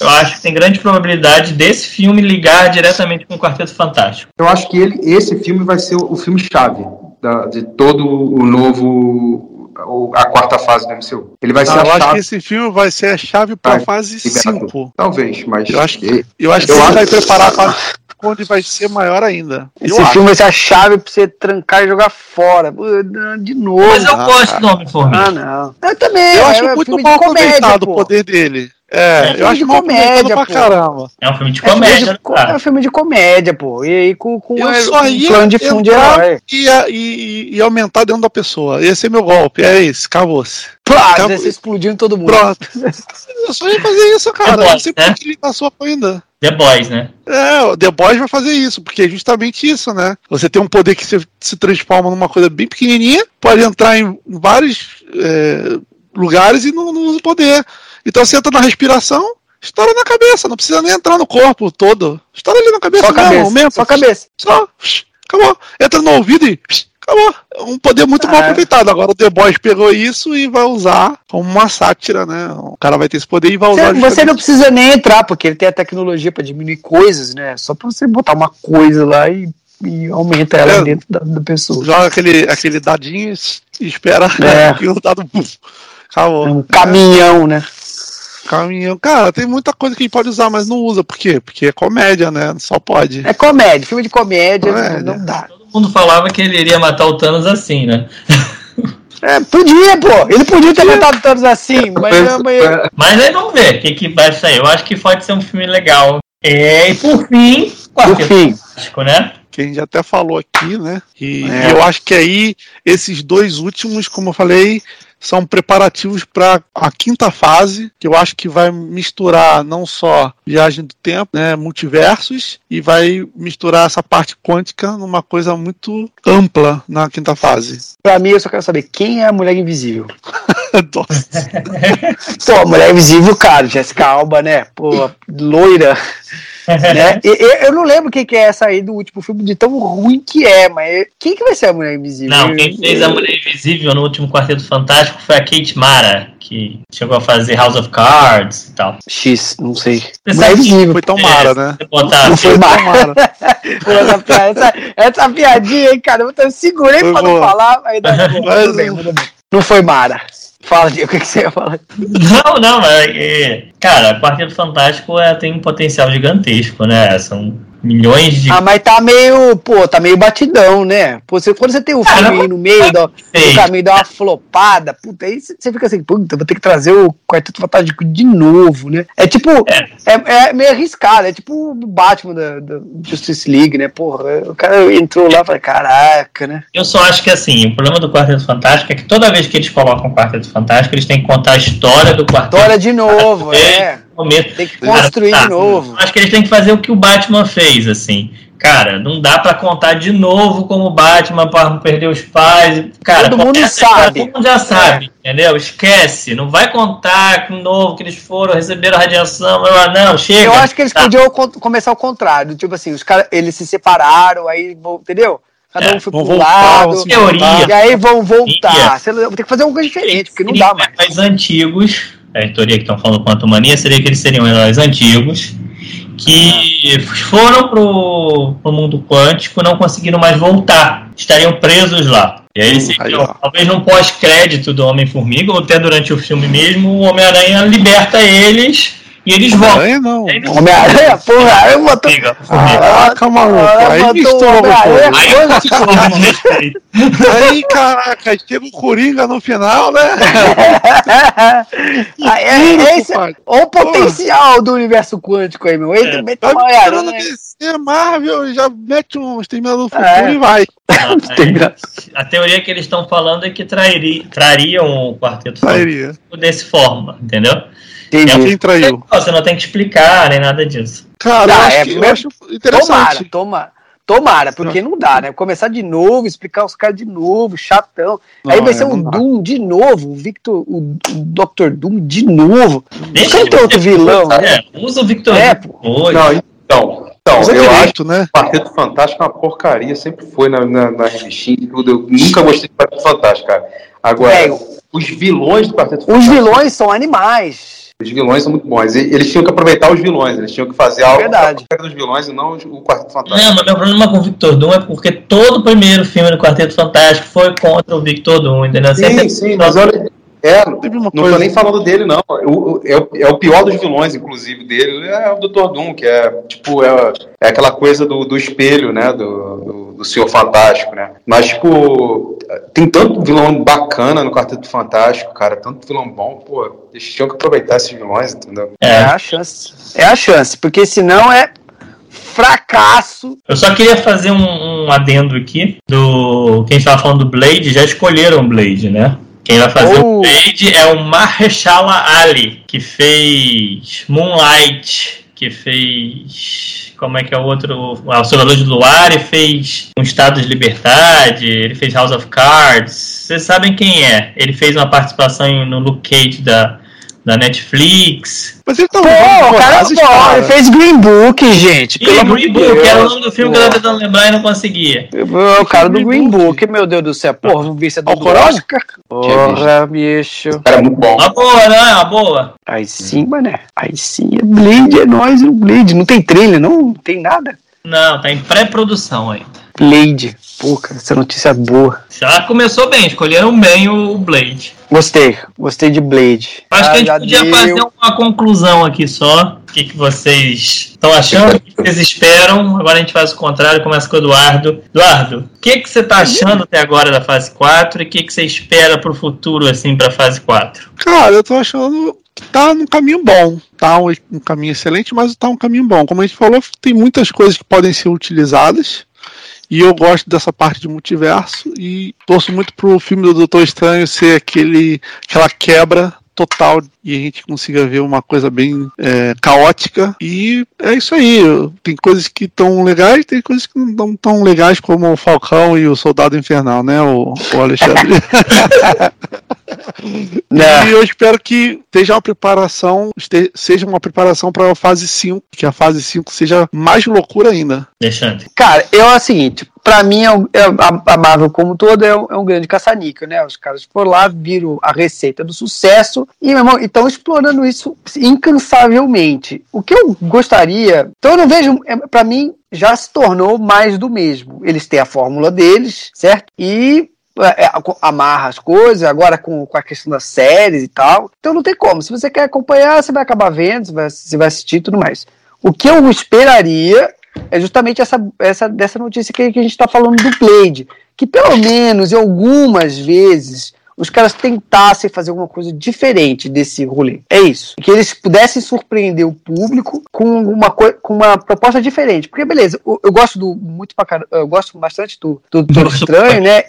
Eu acho que tem grande probabilidade desse filme ligar diretamente com o Quarteto Fantástico. Eu acho que ele, esse filme vai ser o, o filme-chave da- de todo o novo. o- a quarta fase do MCU. Ele vai ser Não, a eu acho chave. que esse filme vai ser a chave pra Vai, fase libera 5. Talvez, mas. Eu acho que- Eu acho que Eu ele acho- vai preparar a fase onde vai ser maior ainda. Eu Esse acho. filme vai ser a chave pra você trancar e jogar fora. De novo. Mas eu Ah, gosto do Homem-Formiga. Ah, não. Eu também. Eu é acho um muito mal comédia, aproveitado o poder dele. É É, filme eu acho comédia, pra pô. caramba. É um filme de É filme comédia, de, cara. é filme de comédia, pô. E aí com, com Eu é, só um ia plano de fundo de herói. e, ia- e- e aumentar dentro da pessoa. Esse é meu golpe. É esse, acabou-se. Acabou. você explodindo todo mundo. Pronto. Eu só ia fazer isso, cara. The Eu não Boys, sei né? por que ele passou ainda. The Boys, né? É, o The Boys vai fazer isso, porque é justamente isso, né? Você tem um poder que se, se transforma numa coisa bem pequenininha, pode entrar em vários é, lugares e não, não usa o poder. Então você entra na respiração, estoura na cabeça, não precisa nem entrar no corpo todo. Estoura ali na cabeça, Só a mesmo, cabeça. mesmo. Só a cabeça. Só, acabou. Entra no ouvido e Acabou. É um poder muito Ah. mal aproveitado. Agora o The Boys pegou isso e vai usar como uma sátira, né? O cara vai ter esse poder e vai usar. Você, você não precisa nem entrar, porque ele tem a tecnologia pra diminuir coisas, né? Só pra você botar uma coisa lá e, e aumenta ela É. dentro da, da pessoa. Joga aquele, aquele dadinho e espera É. que o dado. Acabou. É um caminhão, né? Caminhão. Cara, tem muita coisa que a gente pode usar, mas não usa. Por quê? Porque é comédia, né? Só pode. É comédia, filme de comédia, Comédia. não dá. Todo mundo falava que ele iria matar o Thanos assim, né? É, podia, pô. Ele podia ter matado todos assim, mas, mas Mas aí vamos ver o que, que vai sair. Eu acho que pode ser um filme legal. É, e por fim, Quarteto fim. Fantástico, né? que a gente até falou aqui, né? E, É. e eu acho que aí esses dois últimos, como eu falei, são preparativos para a quinta fase, que eu acho que vai misturar não só viagem do tempo, né, multiversos, e vai misturar essa parte quântica numa coisa muito ampla na quinta fase. Pra mim, eu só quero saber quem é a mulher invisível. Pô, mulher invisível, cara, Jessica Alba, né? Pô, loira. Né? E- e- eu não lembro quem que é essa aí do último filme, de tão ruim que é, mas quem que vai ser a mulher invisível? Não, quem fez a Mulher Invisível no último Quarteto Fantástico foi a Kate Mara, que chegou a fazer House of Cards e tal. X, não sei. Mulher invisível. foi tão mara, né? Você botar Não foi Mara. Mara. Essa, essa, essa piadinha, hein, cara? Eu segurei Foi pra não boa. falar, dá tudo Mas- bem, tudo bem. Não foi Mara. Fala, o que, que você ia falar? Não, não, é, cara, Quarteto Fantástico é, tem um potencial gigantesco, né? São milhões de. Ah, mas tá meio, pô, tá meio batidão, né? Pô, você, quando você tem o Cara, filme aí no meio do, do caminho, dá uma flopada, puta, aí você fica assim, puta, vou ter que trazer o Quarteto Fantástico de novo, né? É tipo, É. é, é meio arriscado, é tipo o Batman da, da Justice League, né? Porra, o cara entrou lá e falou, caraca, né? Eu só acho que assim, o problema do Quarteto Fantástico é que toda vez que eles colocam o Quarteto Fantástico, eles têm que contar a história do Quarteto História de novo, é. Fantástico. Tem que construir Cara, de novo. Acho que eles têm que fazer o que o Batman fez, assim. Cara, não dá pra contar de novo como o Batman para não perder os pais. Cara, Todo mundo a sabe. É. Todo mundo já sabe, entendeu? Esquece. Não vai contar de novo que eles foram, receberam radiação. blá, blá, Não, chega. Eu acho que eles Tá. podiam começar ao contrário. Tipo assim, os caras, eles se separaram, aí, entendeu? Cada É, um foi pro voltar, lado. Teoria. E aí vão voltar. Teoria. Vou ter que fazer alguma coisa diferente, porque não dá mais. Heróis antigos, a teoria que estão falando quanto mania seria que eles seriam heróis antigos que foram pro, pro mundo quântico não conseguiram mais voltar, estariam presos lá. E aí Hum, seriam, aí, talvez num pós-crédito do Homem-Formiga, ou até durante o filme mesmo, o Homem-Aranha liberta eles e eles voltam. Aranha não. Aí eles Homem-Aranha, porra, eu botou. Formiga, Formiga. Caraca, maluco. Ah, Aí misturou Homem-Aranha. Aí. Aí, caraca, chega o Coringa no final, né? Ah, é, é esse, olha o potencial do universo quântico aí, meu. Entra, É. mete Tá uma Homem-Aranha. DC, Marvel, já mete um Exterminador do Futuro É. e vai. Aí- graça. a teoria que eles estão falando é que trairi, trariam o quarteto. Fantástico desse forma, entendeu? Entendi. Quem traiu? Você não tem que explicar nem nada disso. Cara, eu Ah, acho, é, que- eu acho Tomara, interessante. tomara. Tomara, porque não dá, né? Começar de novo, explicar os caras de novo, chatão. Aí Não, vai é, ser o. Doom de novo, o Victor, o, o Dr. Doom de novo. Deixa Não ele tem outro ter- vilão, né? É, usa o Victor É, hoje. Não, então, então eu acho né? Quarteto Fantástico é uma porcaria, sempre foi na, na, na revistinha e tudo. Eu nunca gostei do Quarteto Fantástico, cara. Agora, Velho. os vilões do Quarteto Os Fantástico. vilões são animais. Os vilões são muito bons. E- Eles tinham que aproveitar os vilões, eles tinham que fazer algo Verdade. pra dos vilões e não o Quarteto Não, Fantástico. mas meu problema com o Victor Doom é porque todo o primeiro filme do Quarteto Fantástico foi contra o Victor Doom, entendeu? Sim, sim, mas olha. É, não coisa. tô nem falando dele, não. O- o- é, o, é o pior dos vilões, inclusive, dele. É o Dr. Doom, que é tipo, é, é aquela coisa do, do espelho, né? Do, do, do Senhor Fantástico, né? Mas, tipo, tem tanto vilão bacana no Quarteto Fantástico, cara. Tanto vilão bom, pô. Eles tinham que aproveitar esses vilões, entendeu? É. É, a chance. É a chance, porque senão é fracasso. eu só queria fazer um, um adendo aqui do. Quem estava falando do Blade, já escolheram o Blade, né? Quem vai fazer Oh. o Blade é o Mahershala Ali, que fez Moonlight, que fez. Como é que é o outro? O Observador de Luar e fez Um Estado de Liberdade, ele fez House of Cards. Vocês sabem quem é? Ele fez uma participação no Luke Cage da, da Netflix. Mas ele tá Pô, o cara, pô, cara. ele fez Green Book, gente. E Pelo Green Book, era o Deus. nome do filme que eu tava tentando lembrar e não conseguia. É o cara do Green Book, meu Deus do céu. Porra, não vi se é do? Oscar. Porra, bicho. Era muito bom. Uma boa, não é? Uma boa. Aí sim, mané. Aí sim, é Blade, é nóis, o Blade. Não tem trilha, não, não tem nada. Não, tá em pré-produção ainda. Blade. Pô, cara, essa notícia é boa. Já começou bem, escolheram bem o Blade. Gostei, gostei de Blade. Acho Ah, que a gente já podia deu. fazer uma conclusão aqui só. O que, que vocês estão achando? O que vocês esperam? Agora a gente faz o contrário, começa com o Eduardo. Eduardo, o que, que você tá achando até agora da fase 4 e o que, que você espera pro futuro, assim, pra fase 4? Cara, eu tô achando que tá num caminho bom. Tá um, um caminho excelente, mas tá um caminho bom. Como a gente falou, tem muitas coisas que podem ser utilizadas. E eu gosto dessa parte de multiverso. E torço muito pro filme do Doutor Estranho ser aquele, aquela quebra total e a gente consiga ver uma coisa bem é, caótica. E é isso aí. Tem coisas que estão legais, tem coisas que não estão tão legais, como o Falcão e o Soldado Infernal, né, o, o Alexandre? Né? E eu espero que seja uma preparação, este- seja uma preparação para a fase 5, que a fase 5 seja mais loucura ainda. Alexandre. Cara, eu é o seguinte, pra mim é é a, Marvel como todo é um, é um grande caça-níquel, né? Os caras foram lá, viram a receita do sucesso e, estão explorando isso incansavelmente. O que eu gostaria, então eu não vejo, é, para mim já se tornou mais do mesmo. Eles têm a fórmula deles, certo? E é, é, amarra as coisas, agora com, com a questão das séries e tal. Então não tem como. Se você quer acompanhar, você vai acabar vendo, você vai, você vai assistir e tudo mais. O que eu esperaria é justamente essa, essa dessa notícia que, que a gente está falando do Blade. Que pelo menos, em algumas vezes, os caras tentassem fazer alguma coisa diferente desse rolê. É isso. Que eles pudessem surpreender o público com uma, com uma proposta diferente. Porque, beleza, eu, eu gosto do muito pra car... eu gosto bastante do, do Doutor Estranho, né?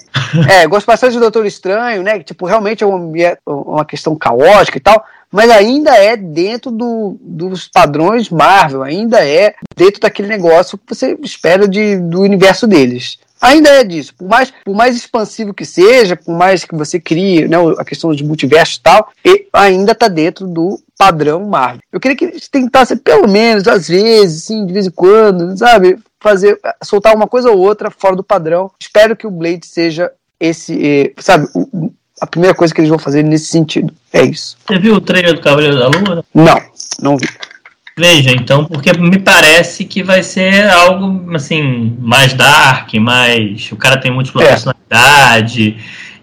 É, eu gosto bastante do Doutor Estranho, né? Que, tipo, realmente é uma, é uma questão caótica e tal. Mas ainda é dentro do, dos padrões Marvel, ainda é dentro daquele negócio que você espera de, do universo deles. Ainda é disso. Por mais, por mais expansivo que seja, por mais que você crie né, a questão de multiverso e tal, ainda está dentro do padrão Marvel. Eu queria que eles tentassem, pelo menos, às vezes, assim, de vez em quando, sabe, fazer, soltar uma coisa ou outra fora do padrão. Espero que o Blade seja esse, eh, sabe, a primeira coisa que eles vão fazer nesse sentido. É isso. Você viu o trailer do Cavaleiro da Lua? Não, não vi. Veja, então, porque me parece que vai ser algo assim, mais dark, mais. O cara tem múltipla É. personalidade,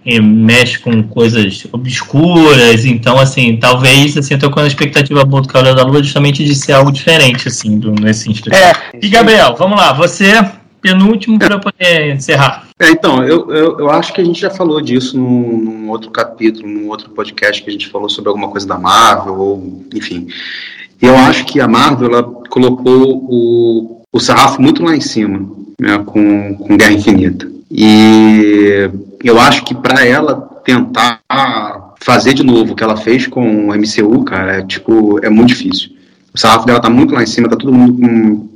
e mexe com coisas obscuras, então assim, talvez assim, eu tô com a expectativa boa do Cavaleiro da Lua justamente de ser algo diferente, assim, do, nesse sentido. É, E Gabriel, vamos lá, você, penúltimo para poder encerrar. É, então, eu, eu, eu acho que a gente já falou disso num, num outro capítulo, num outro podcast que a gente falou sobre alguma coisa da Marvel, ou enfim. Eu acho que a Marvel ela colocou o, o sarrafo muito lá em cima, né, com, com Guerra Infinita. E eu acho que para ela tentar fazer de novo o que ela fez com o MCU, cara, é, tipo, é muito difícil. O sarrafo dela tá muito lá em cima, tá todo mundo com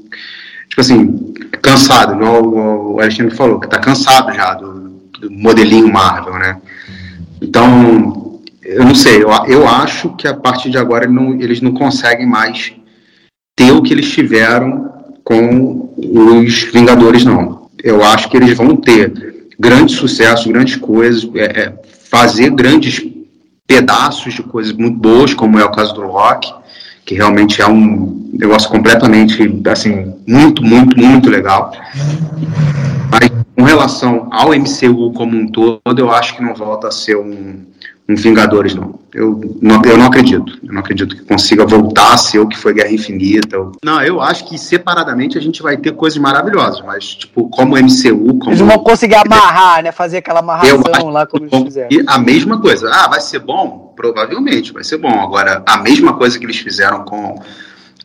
tipo assim, cansado, igual o Alexandre falou, que tá cansado já do, do modelinho Marvel, né? Então, eu não sei, eu, eu acho que a partir de agora não, eles não conseguem mais ter o que eles tiveram com os Vingadores, não. Eu acho que eles vão ter grandes sucessos, grandes coisas, é, é, fazer grandes pedaços de coisas muito boas, como é o caso do Loki, que realmente é um negócio completamente, assim, muito, muito, muito legal. Mas com relação ao MCU como um todo, eu acho que não volta a ser um, um Vingadores, não. Eu, não. eu não acredito. Eu não acredito que consiga voltar a ser o que foi Guerra Infinita. Não, eu acho que separadamente a gente vai ter coisas maravilhosas, mas, tipo, como MCU, como. eles não vão conseguir amarrar, né? Fazer aquela Eu amarração acho lá como eles fizeram. E a mesma coisa. Ah, vai ser bom? Provavelmente vai ser bom. Agora, a mesma coisa que eles fizeram com,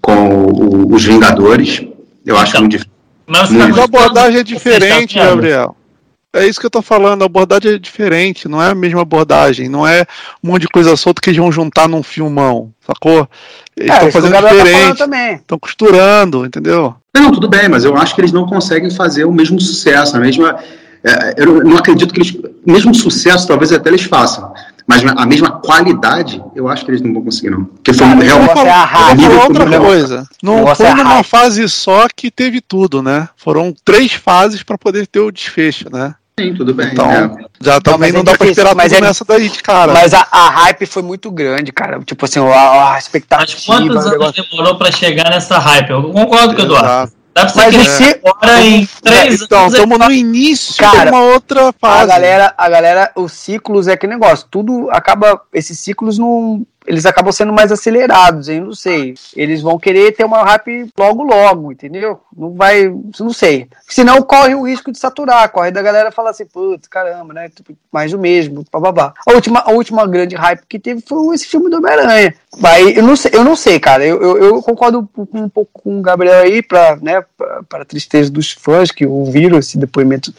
com o- os Vingadores, eu acho Então, muito difícil. Mas a abordagem é diferente? Gabriel. É isso que eu tô falando, a abordagem é diferente, não é a mesma abordagem, não é um monte de coisa solta que eles vão juntar num filmão, sacou? Eles É, estão o fazendo tá diferente, estão costurando, entendeu? Não, tudo bem, mas eu acho que eles não conseguem fazer o mesmo sucesso, a mesma. é, eu não acredito que eles. Mesmo sucesso, talvez até eles façam. Mas a mesma qualidade, eu acho que eles não vão conseguir, não. Porque foi Cara, realmente. é é outra coisa. Não foi é numa fase só que teve tudo, né? Foram três fases para poder ter o desfecho, né? Sim, tudo bem. Então, é. já também não, é dá pra difícil, esperar mas tudo é- nessa daí de cara. Mas a, a hype foi muito grande, cara. Tipo assim, a, a expectativa. Mas quantos o anos negócio- demorou pra chegar nessa hype? Eu concordo com o Eduardo. Dá pra você Mas esse- agora em três Então, anos. estamos no início Cara, de uma outra A fase. galera, a galera, os ciclos é que negócio. Tudo acaba. Esses ciclos não. Eles acabam sendo mais acelerados, hein? Não sei. Eles vão querer ter uma hype logo, logo, entendeu? Não vai. Não sei. Senão corre o risco de saturar. Corre da galera falar assim, putz, caramba, né? Tipo, Mais do mesmo, bababá. A última, a última grande hype que teve foi esse filme do Homem-Aranha. Aí, eu não sei, eu não sei, cara. Eu, eu, eu concordo um, um pouco com o Gabriel aí, pra, né, pra, para a tristeza dos fãs que ouviram esse depoimento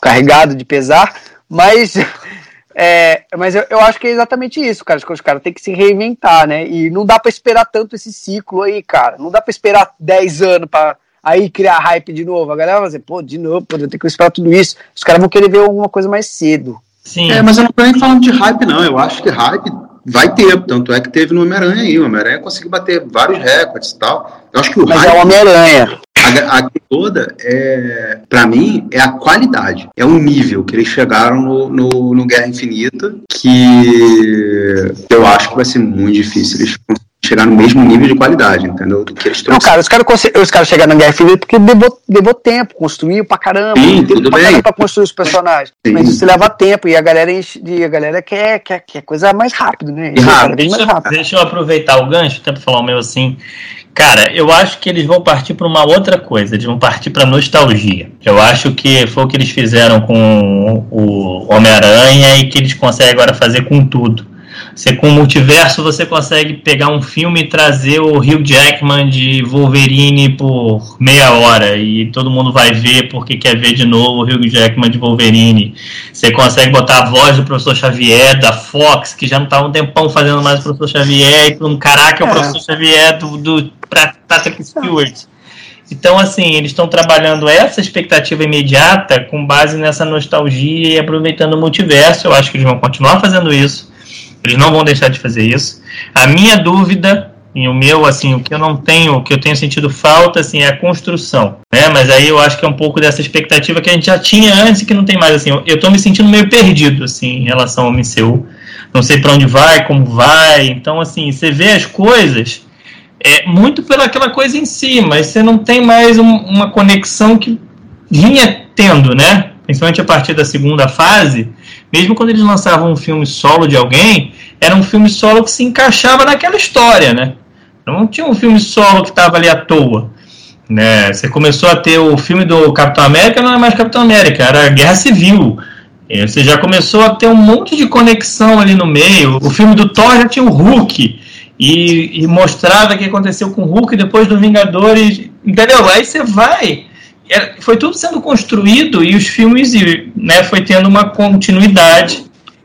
carregado de pesar, mas é, mas eu, eu acho que é exatamente isso, cara. Acho que os caras têm que se reinventar, né? E não dá pra esperar tanto esse ciclo aí, cara. Não dá pra esperar 10 anos pra aí criar hype de novo. A galera vai dizer, pô, de novo, pô, eu tenho que esperar tudo isso. Os caras vão querer ver alguma coisa mais cedo. Sim. É, mas eu não tô nem falando de hype, não. Eu acho que hype vai ter. Tanto é que teve no Homem-Aranha aí. O Homem-Aranha conseguiu bater vários recordes e tal. Eu acho que o Mas hype. é o Homem-Aranha. A, a toda, é, para mim, é a qualidade. É o nível que eles chegaram no, no, no Guerra Infinita, que eu acho que vai ser muito difícil eles conseguirem chegar no mesmo nível de qualidade, entendeu? Do que eles Não, cara, os caras os caras chegaram na Guerra Infinita porque levou, levou tempo, construiu pra caramba. Sim, tudo pra bem. caramba pra construir os personagens. Sim. Mas isso leva tempo e a galera, enche- e a galera quer, quer, quer coisa mais rápido, né? E rápido. Vez mais rápido. Deixa eu aproveitar o gancho, até pra falar o meu assim. Cara, eu acho que eles vão partir para uma outra coisa, eles vão partir para nostalgia. Eu acho que foi o que eles fizeram com o Homem-Aranha e que eles conseguem agora fazer com tudo. Você, com o multiverso, você consegue pegar um filme e trazer o Hugh Jackman de Wolverine por meia hora e todo mundo vai ver porque quer ver de novo o Hugh Jackman de Wolverine. Você consegue botar a voz do professor Xavier, da Fox, que já não tá um tempão fazendo mais o professor Xavier, e mundo, caraca, é o É. professor Xavier do, do Patrick Stewart. Então, assim, eles estão trabalhando essa expectativa imediata com base nessa nostalgia e aproveitando o multiverso. Eu acho que eles vão continuar fazendo isso. Eles não vão deixar de fazer isso. A minha dúvida e o meu, assim, o que eu não tenho, o que eu tenho sentido falta, assim, é a construção, né? Mas aí eu acho que é um pouco dessa expectativa que a gente já tinha antes e que não tem mais, assim. Eu, tô me sentindo meio perdido, assim, em relação ao MCU. Não sei para onde vai, como vai. Então, assim, você vê as coisas é muito pela aquela coisa em si, mas você não tem mais um- uma conexão que vinha tendo, né? Principalmente a partir da segunda fase, mesmo quando eles lançavam um filme solo de alguém, era um filme solo que se encaixava naquela história, né? Não tinha um filme solo que estava ali à toa. Né? Você começou a ter o filme do Capitão América, não é mais Capitão América, era Guerra Civil. Você já começou a ter um monte de conexão ali no meio. O filme do Thor já tinha o Hulk. E, e mostrava o que aconteceu com o Hulk depois do Vingadores. Entendeu? Aí você vai. É, Foi tudo sendo construído e os filmes e, né, foi tendo uma continuidade.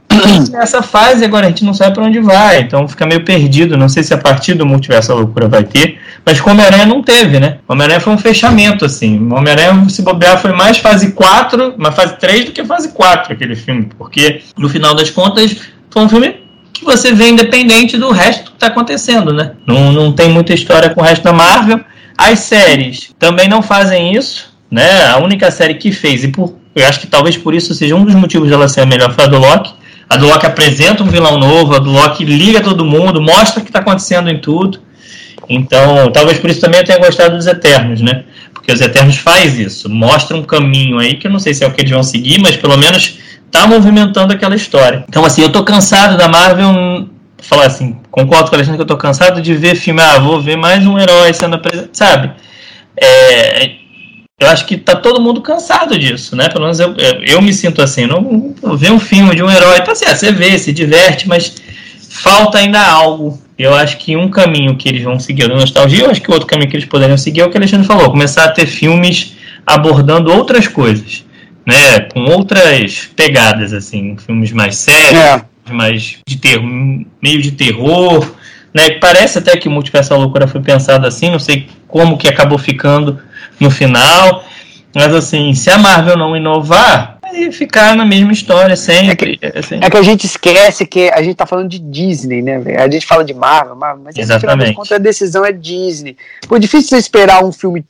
Nessa fase agora a gente não sabe para onde vai, então fica meio perdido. Não sei se a partir do Multiverso da Loucura vai ter, mas com Homem-Aranha não teve, né? Homem-Aranha foi um fechamento, assim. Homem-Aranha, se bobear, foi mais fase 4, mais fase 3 do que fase 4 aquele filme, porque no final das contas foi um filme que você vê independente do resto que está acontecendo, né? Não, não tem muita história com o resto da Marvel. As séries também não fazem isso, né? A única série que fez, e por, eu acho que talvez por isso seja um dos motivos dela ser a melhor, foi a do Loki. A do Loki apresenta um vilão novo, a do Loki liga todo mundo, mostra o que está acontecendo em tudo. Então, talvez por isso também eu tenha gostado dos Eternos, né? Porque os Eternos faz isso, mostra um caminho aí que eu não sei se é o que eles vão seguir, mas pelo menos tá movimentando aquela história. Então, assim, eu tô cansado da Marvel. hum, Falar assim, concordo com a Alexandre que eu tô cansado de ver filme, ah, vou ver mais um herói sendo apresentado, sabe? É, eu acho que tá todo mundo cansado disso, né? Pelo menos eu, eu, eu me sinto assim. Não não ver um filme de um herói, tá certo, você vê, se diverte, mas falta ainda algo. Eu acho que um caminho que eles vão seguir é a nostalgia, eu acho que outro caminho que eles poderiam seguir é o que a Alexandre falou, começar a ter filmes abordando outras coisas, né? Com outras pegadas, assim, filmes mais sérios, É. mais de terror, meio de terror, né? Parece até que o Multiverso da Loucura foi pensado assim, não sei como que acabou ficando no final, mas assim, se a Marvel não inovar, e ficar na mesma história sempre. É que, assim. é que a gente esquece que a gente tá falando de Disney, né? A gente fala de Marvel, Marvel mas Exatamente. contra a decisão é Disney. Pô, é difícil você esperar um filme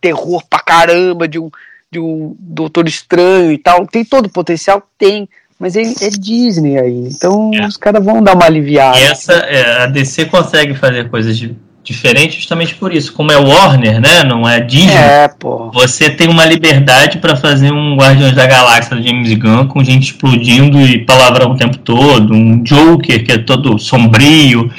terror pra caramba de um, de um Doutor Estranho e tal. Tem todo o potencial? Tem. Mas ele é Disney aí, então é. os caras vão dar uma aliviada. E essa, é, a DC consegue fazer coisas de diferente justamente por isso. Como é Warner, né? Não é Disney. É, pô. Você tem uma liberdade para fazer um Guardiões da Galáxia do James Gunn com gente explodindo e palavrão o tempo todo, um Joker que é todo sombrio.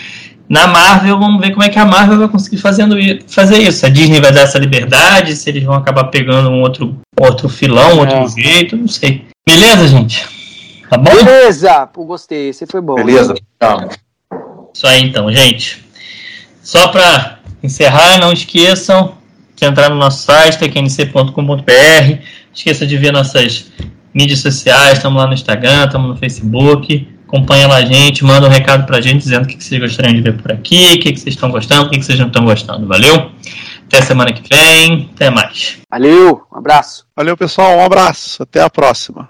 Na Marvel, vamos ver como é que a Marvel vai conseguir fazendo, fazer isso. A Disney vai dar essa liberdade, se eles vão acabar pegando um outro, outro filão, é. outro jeito, não sei. Beleza, gente? Tá bom? Beleza! Pô, gostei, esse foi bom. Beleza, tchau. Isso aí então, gente. Só para encerrar, não esqueçam de entrar no nosso site, tecnc.com.br. Esqueça de ver nossas mídias sociais, estamos lá no Instagram, estamos no Facebook. Acompanha lá a gente, manda um recado pra gente dizendo o que vocês gostariam de ver por aqui, o que vocês estão gostando, o que vocês não estão gostando. Valeu? Até semana que vem, até mais. Valeu, um abraço. Valeu, pessoal, um abraço, até a próxima.